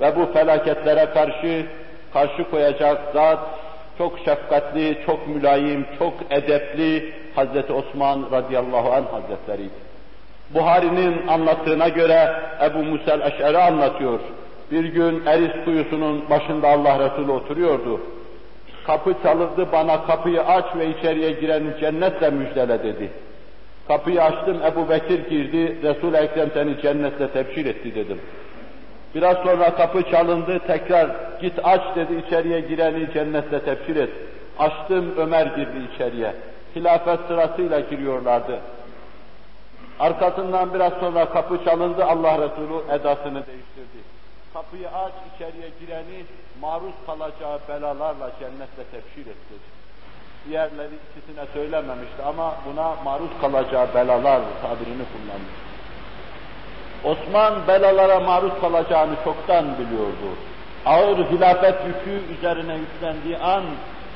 Ve bu felaketlere karşı karşı koyacak zat çok şefkatli, çok mülayim, çok edepli Hazreti Osman radıyallahu anh hazretleriydi. Buhari'nin anlattığına göre Ebu Musel Eş'eri anlatıyor. Bir gün Eris kuyusunun başında Allah Resulü oturuyordu. Kapı çalındı bana kapıyı aç ve içeriye giren cennetle müjdele dedi. Kapıyı açtım Ebu Bekir girdi, Resul-i Ekrem seni cennetle tebşir etti dedim. Biraz sonra kapı çalındı, tekrar git aç dedi, içeriye gireni cennetle tebşir et. Açtım, Ömer girdi içeriye. Hilafet sırasıyla giriyorlardı. Arkasından biraz sonra kapı çalındı, Allah Resulü edasını değiştirdi. Kapıyı aç, içeriye gireni maruz kalacağı belalarla cennetle tebşir et dedi. Diğerleri ikisine söylememişti ama buna maruz kalacağı belalar tabirini kullanmış. Osman belalara maruz kalacağını çoktan biliyordu. Ağır hilafet yükü üzerine yüklendiği an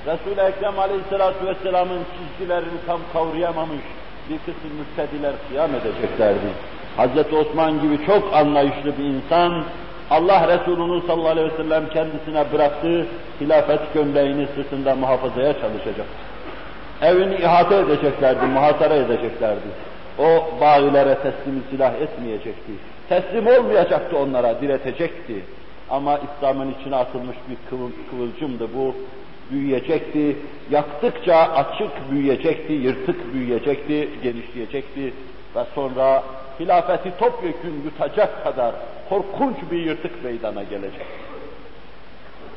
Resul-i Ekrem Aleyhisselatü Vesselam'ın çizgilerini tam kavrayamamış bir kısım müftediler kıyam edeceklerdi. Hazreti Osman gibi çok anlayışlı bir insan, Allah Resulü'nün sallallahu aleyhi ve sellem kendisine bıraktığı hilafet gömleğini sırtında muhafazaya çalışacak. Evini ihate edeceklerdi, muhasara edeceklerdi. O bağilere teslim silah etmeyecekti. Teslim olmayacaktı onlara, diretecekti. Ama İslam'ın içine atılmış bir kıvıl, kıvılcımdı bu. Büyüyecekti, yaktıkça açık büyüyecekti, yırtık büyüyecekti, genişleyecekti ve sonra hilafeti topyekün yutacak kadar korkunç bir yırtık meydana gelecek.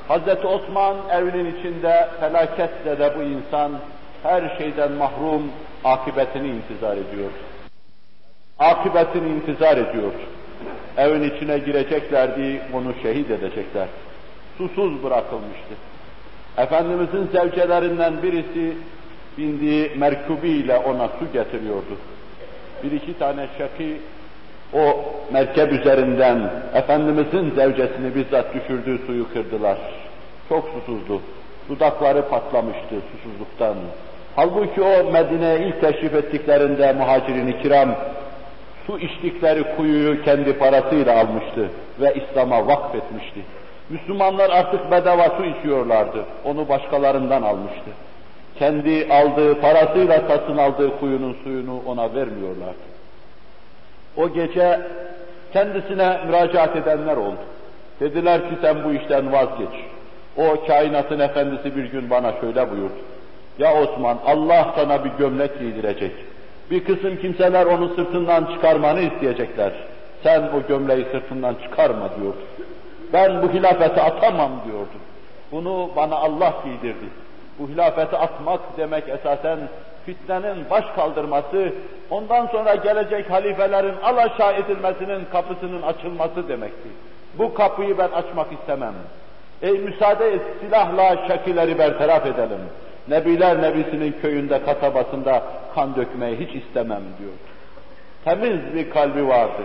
Hazreti Osman evinin içinde felaketle de bu insan her şeyden mahrum akıbetini intizar ediyor. Akıbetini intizar ediyor. Evin içine gireceklerdi, onu şehit edecekler. Susuz bırakılmıştı. Efendimizin zevcelerinden birisi bindiği merkubiyle ona su getiriyordu. Bir iki tane şaki o merkep üzerinden Efendimizin zevcesini bizzat düşürdüğü suyu kırdılar. Çok susuzdu. Dudakları patlamıştı susuzluktan. Halbuki o Medine'ye ilk teşrif ettiklerinde muhacirin kiram su içtikleri kuyuyu kendi parasıyla almıştı ve İslam'a vakfetmişti. Müslümanlar artık bedava su içiyorlardı. Onu başkalarından almıştı. Kendi aldığı, parasıyla satın aldığı kuyunun suyunu ona vermiyorlardı. O gece kendisine müracaat edenler oldu. Dediler ki sen bu işten vazgeç. O kainatın efendisi bir gün bana şöyle buyurdu. Ya Osman Allah sana bir gömlek giydirecek. Bir kısım kimseler onu sırtından çıkarmanı isteyecekler. Sen o gömleği sırtından çıkarma diyordu. Ben bu hilafeti atamam diyordu. Bunu bana Allah giydirdi. Bu hilafeti atmak demek esasen fitnenin baş kaldırması, ondan sonra gelecek halifelerin alaşağı edilmesinin kapısının açılması demekti. Bu kapıyı ben açmak istemem. Ey müsaade et silahla şekileri bertaraf edelim. Nebiler Nebisi'nin köyünde, kasabasında kan dökmeyi hiç istemem diyor. Temiz bir kalbi vardı.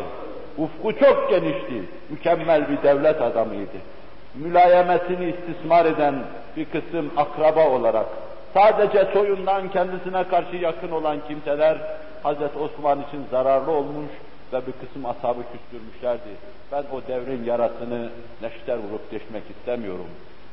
Ufku çok genişti. Mükemmel bir devlet adamıydı. Mülayemetini istismar eden bir kısım akraba olarak sadece soyundan kendisine karşı yakın olan kimseler Hazreti Osman için zararlı olmuş ve bir kısım ashabı küstürmüşlerdi. Ben o devrin yarasını neşter vurup deşmek istemiyorum.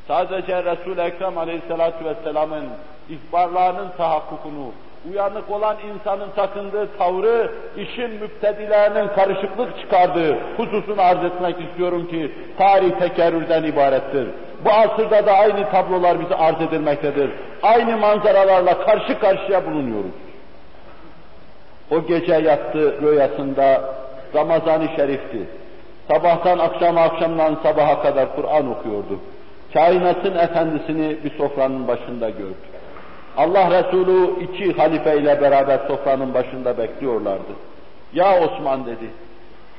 Sadece Resul-i Ekrem Aleyhisselatü Vesselam'ın ihbarlarının tahakkukunu, uyanık olan insanın takındığı tavrı, işin müptedilerinin karışıklık çıkardığı hususunu arz etmek istiyorum ki, tarih tekerrürden ibarettir. Bu asırda da aynı tablolar bize arz edilmektedir. Aynı manzaralarla karşı karşıya bulunuyoruz. O gece yattı rüyasında Ramazan-ı Şerif'ti. Sabahtan akşama, akşamdan sabaha kadar Kur'an okuyordu. Kainatın efendisini bir sofranın başında gördü. Allah Resulü iki halife ile beraber sofranın başında bekliyorlardı. Ya Osman dedi.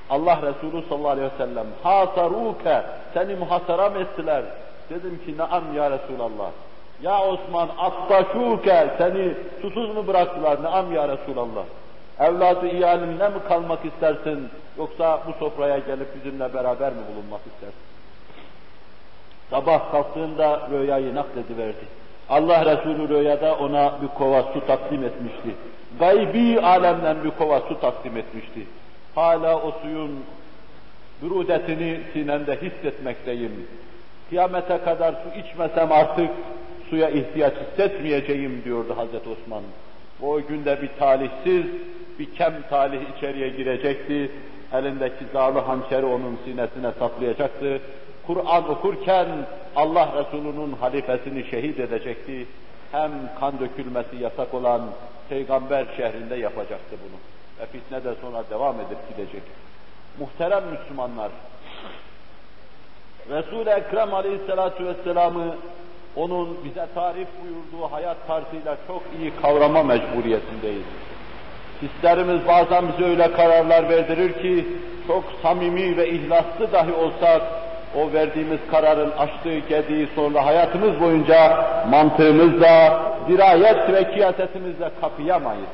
Allah Resulü sallallahu aleyhi ve sellem hasaruke seni muhasara mı ettiler? Dedim ki naam ya Resulallah. Ya Osman attaşuke seni susuz mu bıraktılar? Naam ya Resulallah. Evladı iyalimle mi kalmak istersin yoksa bu sofraya gelip bizimle beraber mi bulunmak istersin? Sabah kalktığında rüyayı naklediverdi. Allah Resulü rüyada ona bir kova su takdim etmişti. Gaybi alemden bir kova su takdim etmişti. Hala o suyun bürudetini sinemde hissetmekteyim. Kıyamete kadar su içmesem artık suya ihtiyaç hissetmeyeceğim diyordu Hazreti Osman. O günde bir talihsiz, bir kem talih içeriye girecekti. Elindeki dağlı hançeri onun sinesine saplayacaktı. Kur'an okurken Allah Resulü'nün halifesini şehit edecekti. Hem kan dökülmesi yasak olan peygamber şehrinde yapacaktı bunu. Ve fitne de sonra devam edip gidecek. Muhterem Müslümanlar, Resul-i Ekrem Aleyhisselatü Vesselam'ı onun bize tarif buyurduğu hayat tarzıyla çok iyi kavrama mecburiyetindeyiz. Hislerimiz bazen bize öyle kararlar verdirir ki çok samimi ve ihlaslı dahi olsak o verdiğimiz kararın açtığı gediği sonra hayatımız boyunca mantığımızla, dirayet ve kiyasetimizle kapayamayız.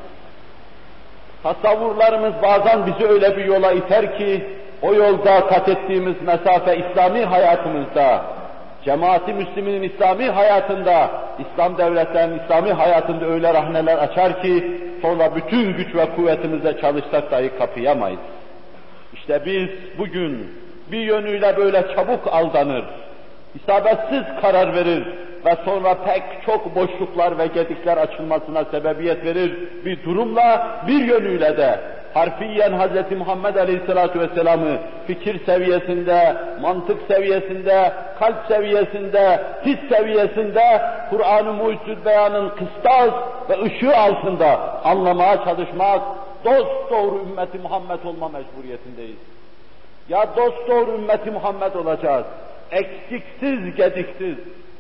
Tasavvurlarımız bazen bizi öyle bir yola iter ki, o yolda kat ettiğimiz mesafe İslami hayatımızda, cemaati Müslüminin İslami hayatında, İslam devletlerinin İslami hayatında öyle rahneler açar ki, sonra bütün güç ve kuvvetimizle çalışsak dahi kapayamayız. İşte biz bugün bir yönüyle böyle çabuk aldanır, isabetsiz karar verir ve sonra pek çok boşluklar ve gedikler açılmasına sebebiyet verir bir durumla bir yönüyle de harfiyen Hz. Muhammed Aleyhisselatü Vesselam'ı fikir seviyesinde, mantık seviyesinde, kalp seviyesinde, his seviyesinde Kur'an-ı Mucizül Beyan'ın kıstas ve ışığı altında anlamaya çalışmak, dost doğru ümmeti Muhammed olma mecburiyetindeyiz. Ya dost doğru ümmeti Muhammed olacağız. Eksiksiz, gediksiz,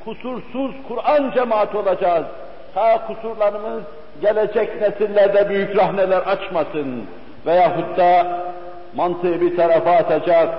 kusursuz Kur'an cemaat olacağız. Ta kusurlarımız gelecek nesillerde büyük rahneler açmasın. Veyahut da mantığı bir tarafa atacak,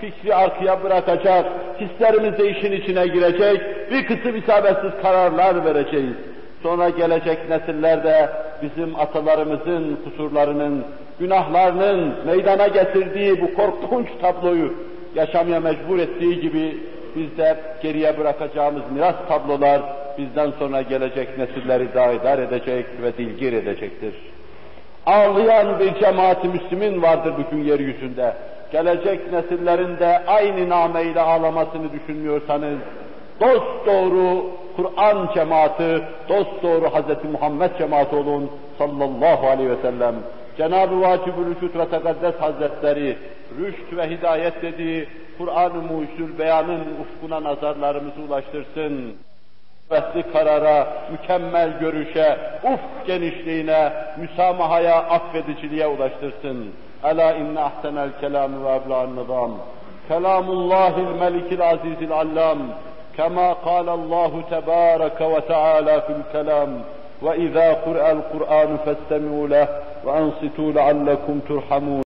fikri arkaya bırakacak, hislerimiz de işin içine girecek, bir kısım isabetsiz kararlar vereceğiz. Sonra gelecek nesillerde bizim atalarımızın kusurlarının, günahlarının meydana getirdiği bu korkunç tabloyu yaşamaya mecbur ettiği gibi biz de geriye bırakacağımız miras tablolar bizden sonra gelecek nesilleri daidar edecek ve dilgir edecektir. Ağlayan bir cemaati Müslümin vardır bugün yeryüzünde. Gelecek nesillerin de aynı nameyle ağlamasını düşünmüyorsanız, dost doğru Kur'an cemaati, dost doğru Hz. Muhammed cemaati olun sallallahu aleyhi ve sellem. Cenab-ı Vacib-ül Vücut ve Tekaddes Hazretleri, rüşt ve hidayet dediği Kur'an-ı Mucizül Beyan'ın ufkuna nazarlarımızı ulaştırsın. Vesli karara, mükemmel görüşe, ufk genişliğine, müsamahaya, affediciliğe ulaştırsın. Ela inne ahsenel kelam ve ebla'n nizam. Kelamullahil melikil azizil allam. كما قال الله تبارك وتعالى في الكلام وإذا قرأ القرآن فاستمعوا له وأنصتوا لعلكم ترحمون.